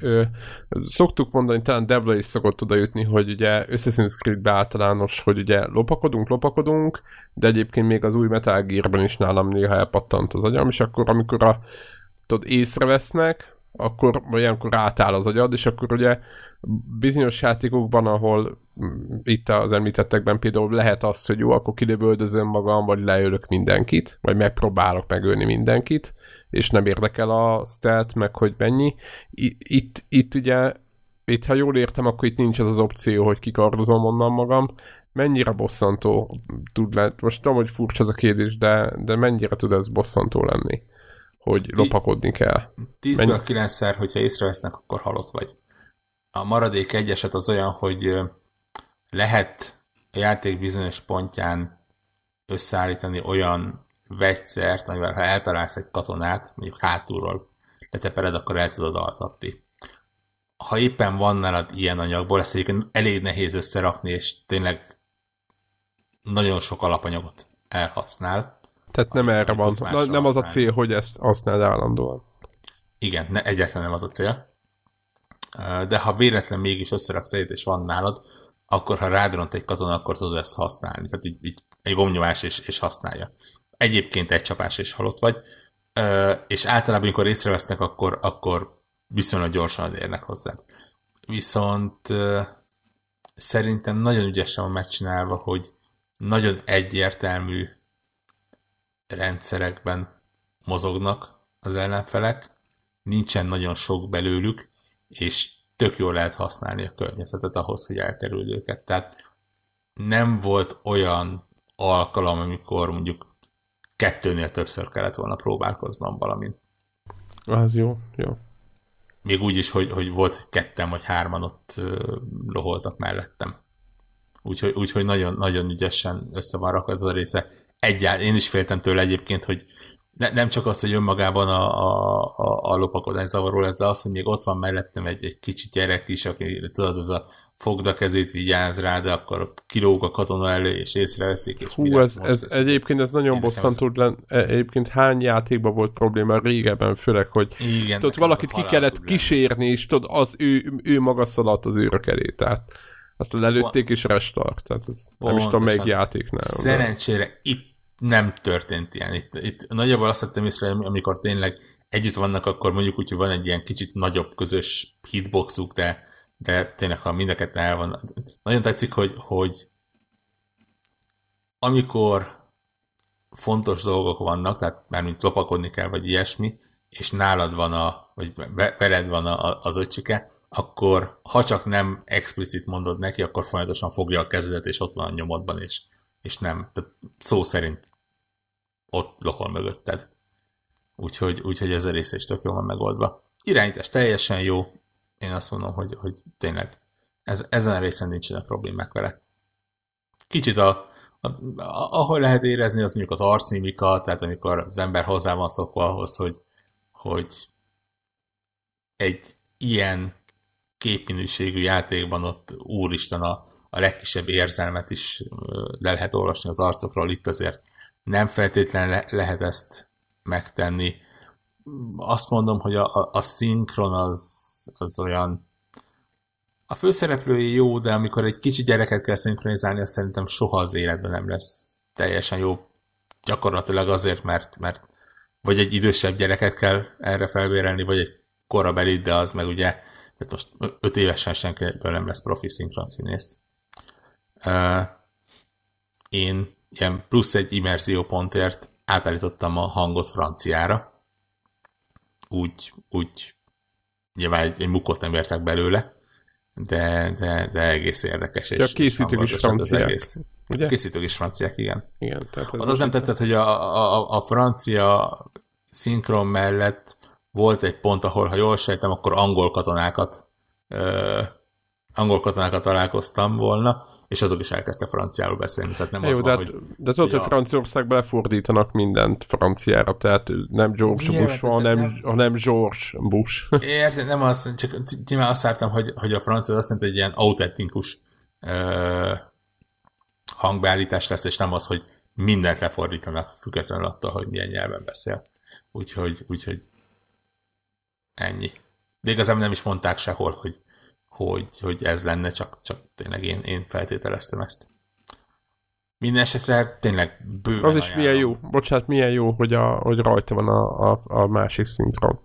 Szoktuk mondani, talán Devla is szokott oda jutni, hogy ugye Assassin's creed általános, hogy ugye lopakodunk, lopakodunk, de egyébként még az új Metal Gear-ben is nálam néha elpattant az agyam, és akkor amikor a tudod, észrevesznek, akkor olyankor átáll az agyad, és akkor ugye bizonyos játékokban, ahol mm, itt az említettekben például lehet az, hogy jó, akkor kilövöldözöm magam, vagy leölök mindenkit, vagy megpróbálok megölni mindenkit, és nem érdekel a stealth, meg hogy mennyi. Itt, itt ugye, itt ha jól értem, akkor itt nincs az az opció, hogy kikardozom onnan magam. Mennyire bosszantó tud lenni? Most tudom, hogy furcsa ez a kérdés, de, de mennyire tud ez bosszantó lenni? Hogy lopakodni kell. 10-ből 9-szer, hogyha észrevesznek, akkor halott vagy. A maradék egy eset az olyan, hogy lehet a játék bizonyos pontján összeállítani olyan vegyszert, amivel ha eltalálsz egy katonát, mondjuk hátulról letepered, akkor el tudod altatni. Ha éppen van nálad ilyen anyagból, ezt egyébként elég nehéz összerakni, és tényleg nagyon sok alapanyagot elhasznál, tehát nem erre van, na, nem az a cél, hogy ezt használd állandóan. Igen, ne, egyáltalán nem az a cél. De ha véletlen mégis összeraksz egyet, és van nálad, akkor ha rádront egy katona, akkor tudod ezt használni. Tehát így, így egy gomnyomás és, és használja. egyébként egy csapás és halott vagy, és általában, amikor észrevesznek, akkor, akkor viszonylag gyorsan érnek hozzád. Viszont szerintem nagyon ügyesen van megcsinálva, hogy nagyon egyértelmű rendszerekben mozognak az ellenfelek, nincsen nagyon sok belőlük, és tök jól lehet használni a környezetet ahhoz, hogy elkerüld őket. Tehát nem volt olyan alkalom, amikor mondjuk kettőnél többször kellett volna próbálkoznom valamin. Az jó, jó. Még úgy is, hogy, hogy volt ketten vagy hárman ott loholtak mellettem. Úgyhogy, úgyhogy nagyon, nagyon ügyesen össze van rakva ez a része. Egyáltalán én is féltem tőle egyébként, hogy ne, nem csak az, hogy önmagában a, a, a, a lopakodás zavaró lesz, de az, hogy még ott van mellettem egy, egy kicsi gyerek is, aki tudod, az a fogd a kezét, vigyáz rá, de akkor kilóg a katona elő, és észreveszik, és Hú, ez, ez, ez egyébként ez nagyon bosszantó lenni. Egyébként hány játékban volt probléma régebben, főleg, hogy Igen, tudod, valakit ki kellett kísérni, és tudod, az ő, ő maga szaladt az őrök elé, tehát aztán lelőtték, és restart, tehát ez Pontosan. nem is tudom, melyik játéknál. Szerencsére itt nem történt ilyen. Itt, itt nagyjából azt vettem észre, amikor tényleg együtt vannak, akkor mondjuk úgy, hogy van egy ilyen kicsit nagyobb közös hitboxuk, de, de tényleg, ha mindeket el van. Nagyon tetszik, hogy, hogy amikor fontos dolgok vannak, tehát mármint lopakodni kell, vagy ilyesmi, és nálad van a, vagy veled van a, az öcsike, akkor ha csak nem explicit mondod neki, akkor folyamatosan fogja a kezedet, és ott van a nyomodban, és, és nem. Tehát szó szerint ott lokol mögötted. Úgyhogy, úgyhogy ez a része is tök jól van megoldva. Irányítás teljesen jó. Én azt mondom, hogy, hogy tényleg ez, ezen a részen nincsenek problémák vele. Kicsit a, a, ahol lehet érezni, az mondjuk az arcmimika, tehát amikor az ember hozzá van szokva ahhoz, hogy, hogy egy ilyen képminőségű játékban ott úristen a, a legkisebb érzelmet is le lehet olvasni az arcokról, itt azért nem feltétlenül le- lehet ezt megtenni. Azt mondom, hogy a, a, a szinkron az, az olyan a főszereplői jó, de amikor egy kicsi gyereket kell szinkronizálni, azt szerintem soha az életben nem lesz teljesen jó. Gyakorlatilag azért, mert, mert vagy egy idősebb gyereket kell erre felbérelni, vagy egy korabeli, de az meg ugye, tehát most öt évesen senkiből nem lesz profi szinkron színész. Uh, én ilyen plusz egy immerzió pontért átállítottam a hangot franciára. Úgy, úgy nyilván egy, egy mukot nem értek belőle, de, de, de egész érdekes. És, a készítők is franciák. Az egész. Ugye? Készítők is franciák, igen. igen tehát az, az nem tetszett, hogy a, a, a francia szinkron mellett volt egy pont, ahol, ha jól sejtem, akkor angol katonákat ö, angol katonákat találkoztam volna, és azok is elkezdtek franciául beszélni, tehát nem Jó, az de, van, hogy... De tudod, hogy a... Franciaországban lefordítanak mindent franciára, tehát nem George Milyen, Bush, hanem, nem... hanem George Bush. Érted, nem az, csak nyilván azt vártam, hogy, hogy a francia azt hogy egy ilyen autentikus uh, hangbeállítás lesz, és nem az, hogy mindent lefordítanak, függetlenül attól, hogy milyen nyelven beszél. Úgyhogy, úgyhogy ennyi. De igazából nem is mondták sehol, hogy hogy, hogy ez lenne, csak, csak tényleg én, én feltételeztem ezt. Minden esetre tényleg bőven Az is ajánlom. milyen jó, bocsánat, milyen jó, hogy, a, hogy rajta van a, a, a másik szinkron.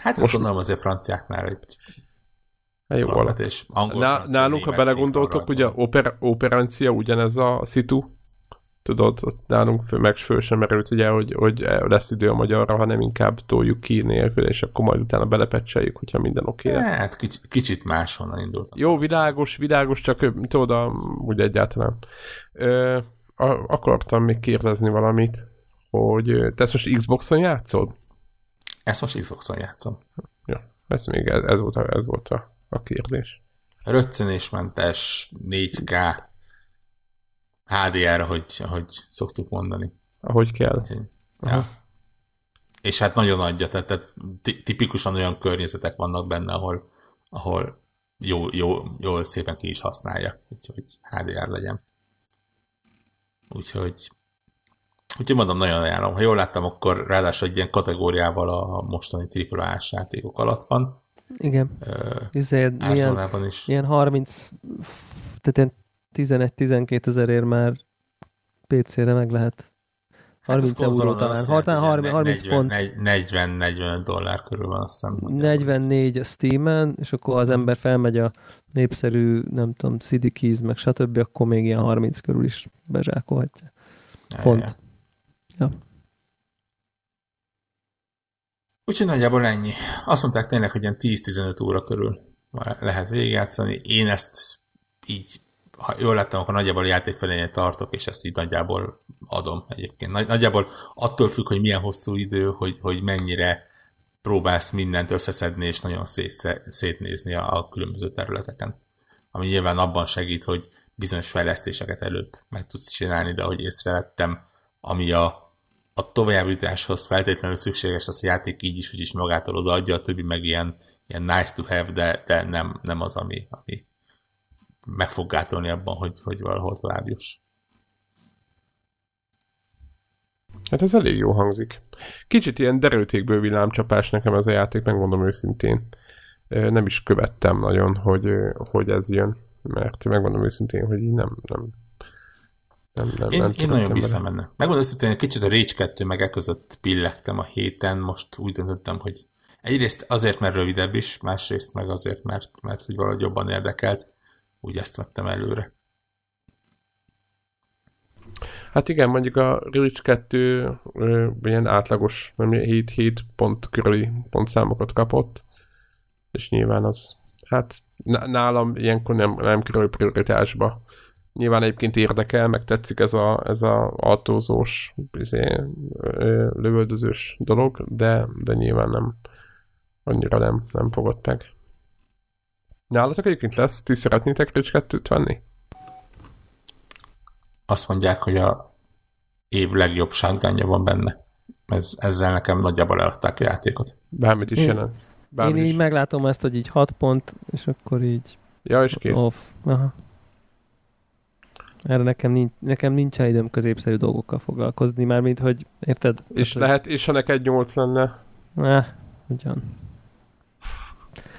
Hát ezt Most... gondolom azért franciáknál egy hát jó és angol, Ná, Nálunk, ha belegondoltok, ugye oper, operancia ugyanez a szitu, tudod, ott nálunk meg föl sem merült, ugye, hogy, hogy lesz idő a magyarra, hanem inkább toljuk ki nélkül, és akkor majd utána belepecseljük, hogyha minden oké okay Hát kicsit, kicsit máshonnan indult. Jó, világos, világos, csak tudod, úgy egyáltalán. Ö, akartam még kérdezni valamit, hogy te ezt most Xboxon játszod? Ezt most Xboxon játszom. Ja, ez még ez, ez volt, a, ez volt a, a kérdés. Röccenésmentes 4K HDR, ahogy, ahogy szoktuk mondani. Ahogy kell. ja. És hát nagyon adja, tehát, tehát tipikusan olyan környezetek vannak benne, ahol, ahol jó, jó, jól szépen ki is használja, hogy HDR legyen. Úgyhogy Úgyhogy mondom, nagyon ajánlom. Ha jól láttam, akkor ráadásul egy ilyen kategóriával a mostani AAA játékok alatt van. Igen. Uh, ilyen, is. Ilyen 30, tehát ilyen 11-12 ezerért már PC-re meg lehet 30 ez euró talán. Hatán jelenti, 30 40 font. 40-45 dollár körül van, azt hiszem. 44 a Steam-en, és akkor az ember felmegy a népszerű, nem tudom, CD Keys, meg stb., akkor még ilyen 30 körül is bezsákolhatja. Ja, Font. ja. Ja. Úgyhogy nagyjából ennyi. Azt mondták tényleg, hogy ilyen 10-15 óra körül lehet végigjátszani. Én ezt így, ha jól láttam, akkor nagyjából a játék tartok, és ezt így nagyjából adom egyébként. Nagy, nagyjából attól függ, hogy milyen hosszú idő, hogy, hogy mennyire próbálsz mindent összeszedni, és nagyon szét, szétnézni a, a különböző területeken. Ami nyilván abban segít, hogy bizonyos fejlesztéseket előbb meg tudsz csinálni, de ahogy észrevettem, ami a a továbbjutáshoz feltétlenül szükséges, az a játék így is, úgy is magától odaadja, a többi meg ilyen, ilyen nice to have, de, de nem, nem az, ami, ami meg fog gátolni abban, hogy, hogy valahol tovább juss. Hát ez elég jó hangzik. Kicsit ilyen derültékből villámcsapás nekem ez a játék, megmondom őszintén. Nem is követtem nagyon, hogy, hogy ez jön, mert megmondom őszintén, hogy így nem, nem, nem, nem, Én, nem én nagyon bízom benne. Megmondom őszintén, kicsit a Rage 2 meg e között pillegtem a héten, most úgy döntöttem, hogy egyrészt azért, mert rövidebb is, másrészt meg azért, mert, mert hogy valahogy jobban érdekelt, úgy ezt vettem előre. Hát igen, mondjuk a Reach 2 ö, ilyen átlagos, nem 7, 7 pont körüli pontszámokat kapott, és nyilván az, hát nálam ilyenkor nem, nem kerül prioritásba. Nyilván egyébként érdekel, meg tetszik ez a, ez a autózós, izé, lövöldözős dolog, de, de nyilván nem, annyira nem, nem fogott meg. Nálatok egyébként lesz? Ti szeretnétek 2-t venni? Azt mondják, hogy a év legjobb shotgunja van benne. Ez, ezzel nekem nagyjából eladták a játékot. Bármit is Én- jelent. Bármit Én így is. meglátom ezt, hogy így 6 pont, és akkor így Ja, és kész. off. Aha. Erre nekem, nincs, nekem nincsen időm középszerű dolgokkal foglalkozni, mármint, hogy érted? És Tehát, lehet, és ha neked 8 lenne, hogy, eh, ugyan.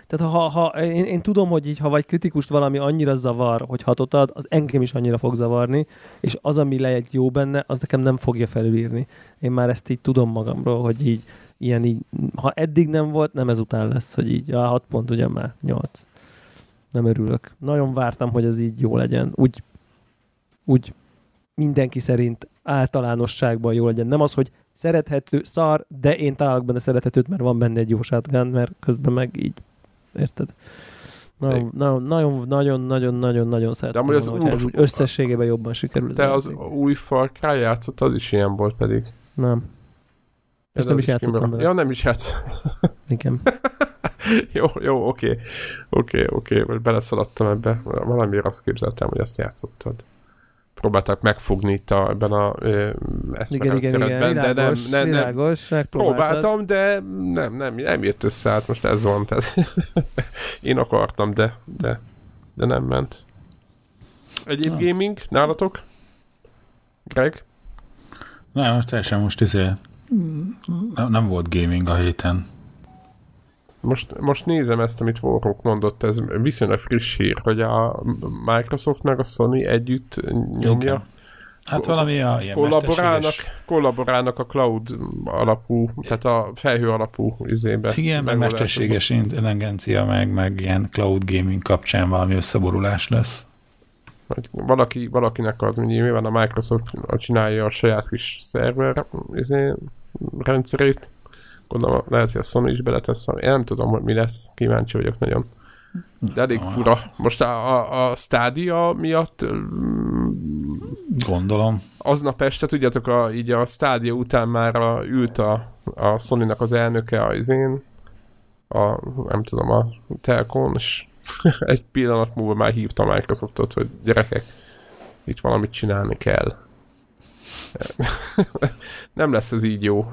Tehát ha, ha én, én, tudom, hogy így, ha vagy kritikust valami annyira zavar, hogy hatot ad, az engem is annyira fog zavarni, és az, ami lehet jó benne, az nekem nem fogja felülírni. Én már ezt így tudom magamról, hogy így, ilyen így, ha eddig nem volt, nem ezután lesz, hogy így, a 6 pont ugyan már 8. Nem örülök. Nagyon vártam, hogy ez így jó legyen. Úgy, úgy mindenki szerint általánosságban jó legyen. Nem az, hogy szerethető, szar, de én találok benne szerethetőt, mert van benne egy jó shotgun, mert közben meg így, érted? Nagyon, nagyon, nagyon, nagyon, nagyon, nagyon, nagyon szeretem amúgy az volna, hogyha ez úgy összességében jobban sikerül. ez te a az játék. új Far Cry játszott, az is ilyen volt pedig. Nem. Ez nem az is játszottam vele. Ja, nem is játsz. Igen. jó, jó, oké. Oké, oké, most beleszaladtam ebbe. Valamiért azt képzeltem, hogy ezt játszottad. Próbáltak megfogni itt a, ebben a ö, Igen, igen, igen, eszmerendszeredben, de nem, világos, nem, nem, világos, megpróbáltad. Próbáltam, de nem, nem, nem jött össze, hát most ez van. Tehát én akartam, de, de, de nem ment. Egyéb Na. gaming nálatok? Greg? Nem, most teljesen most izé, nem, nem volt gaming a héten. Most, most nézem ezt, amit Warrock mondott, ez viszonylag friss hír, hogy a Microsoft meg a Sony együtt nyomja. Igen. Hát valami a ilyen Kollaborálnak, kollaborálnak a cloud alapú, tehát a felhő alapú izébe. Igen, meg mesterséges intelligencia, meg, meg ilyen cloud gaming kapcsán valami összeborulás lesz. Valaki, valakinek az, nyilván a Microsoft csinálja a saját kis szerver izé, rendszerét, gondolom lehet, hogy a Sony is beletesz, én nem tudom, hogy mi lesz, kíváncsi vagyok nagyon. De elég tudom. fura. Most a, a, a Stadia miatt mm, Gondolom. aznap este, tudjátok, a, így a Stadia után már a, ült a, a Sony-nak az elnöke a izén, a, nem tudom, a telkon, és egy pillanat múlva már hívta a Microsoftot, hogy gyerekek, itt valamit csinálni kell. nem lesz ez így jó.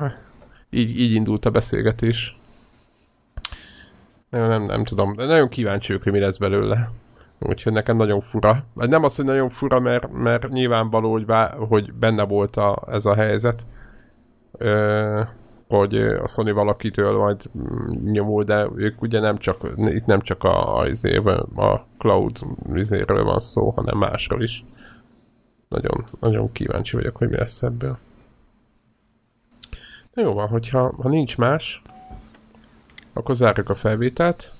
Így, így indult a beszélgetés. Nem, nem, nem tudom, de nagyon kíváncsi vagyok, hogy mi lesz belőle. Úgyhogy nekem nagyon fura. Vagy nem az, hogy nagyon fura, mert, mert nyilvánvaló, hogy, vá- hogy benne volt a, ez a helyzet, ö, hogy a Sony valakitől majd nyomul, de ők ugye nem csak, itt nem csak a, izéről, a cloud izéről van szó, hanem másról is. Nagyon, nagyon kíváncsi vagyok, hogy mi lesz ebből. Jó van, hogyha ha nincs más, akkor zárjuk a felvételt.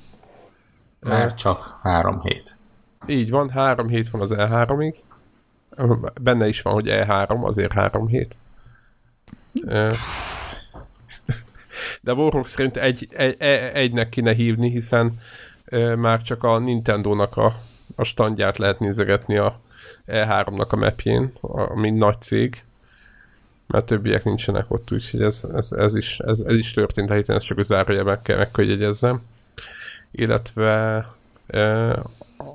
Már csak három hét. Így van, három hét van az E3-ig. Benne is van, hogy E3, azért három hét. De Warhawk szerint egy, egy, egynek kéne hívni, hiszen már csak a Nintendo-nak a, a standját lehet nézegetni a E3-nak a mapjén, a, mint nagy cég, mert többiek nincsenek ott, úgyhogy ez, ez, ez, is, ez, ez is történt a héten, ezt csak a zárójelben kell meg, hogy jegyezzem. Illetve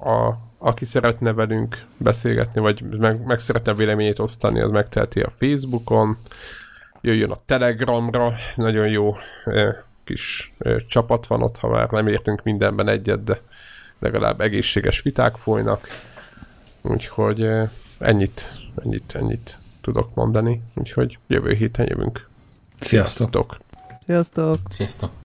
a, aki szeretne velünk beszélgetni, vagy meg, meg szeretne véleményét osztani, az megteheti a Facebookon, jöjjön a Telegramra, nagyon jó kis csapat van ott, ha már nem értünk mindenben egyet, de legalább egészséges viták folynak. Úgyhogy ennyit, ennyit, ennyit tudok mondani. Úgyhogy jövő héten jövünk. Sziasztok! Sziasztok! Sziasztok! Sziasztok!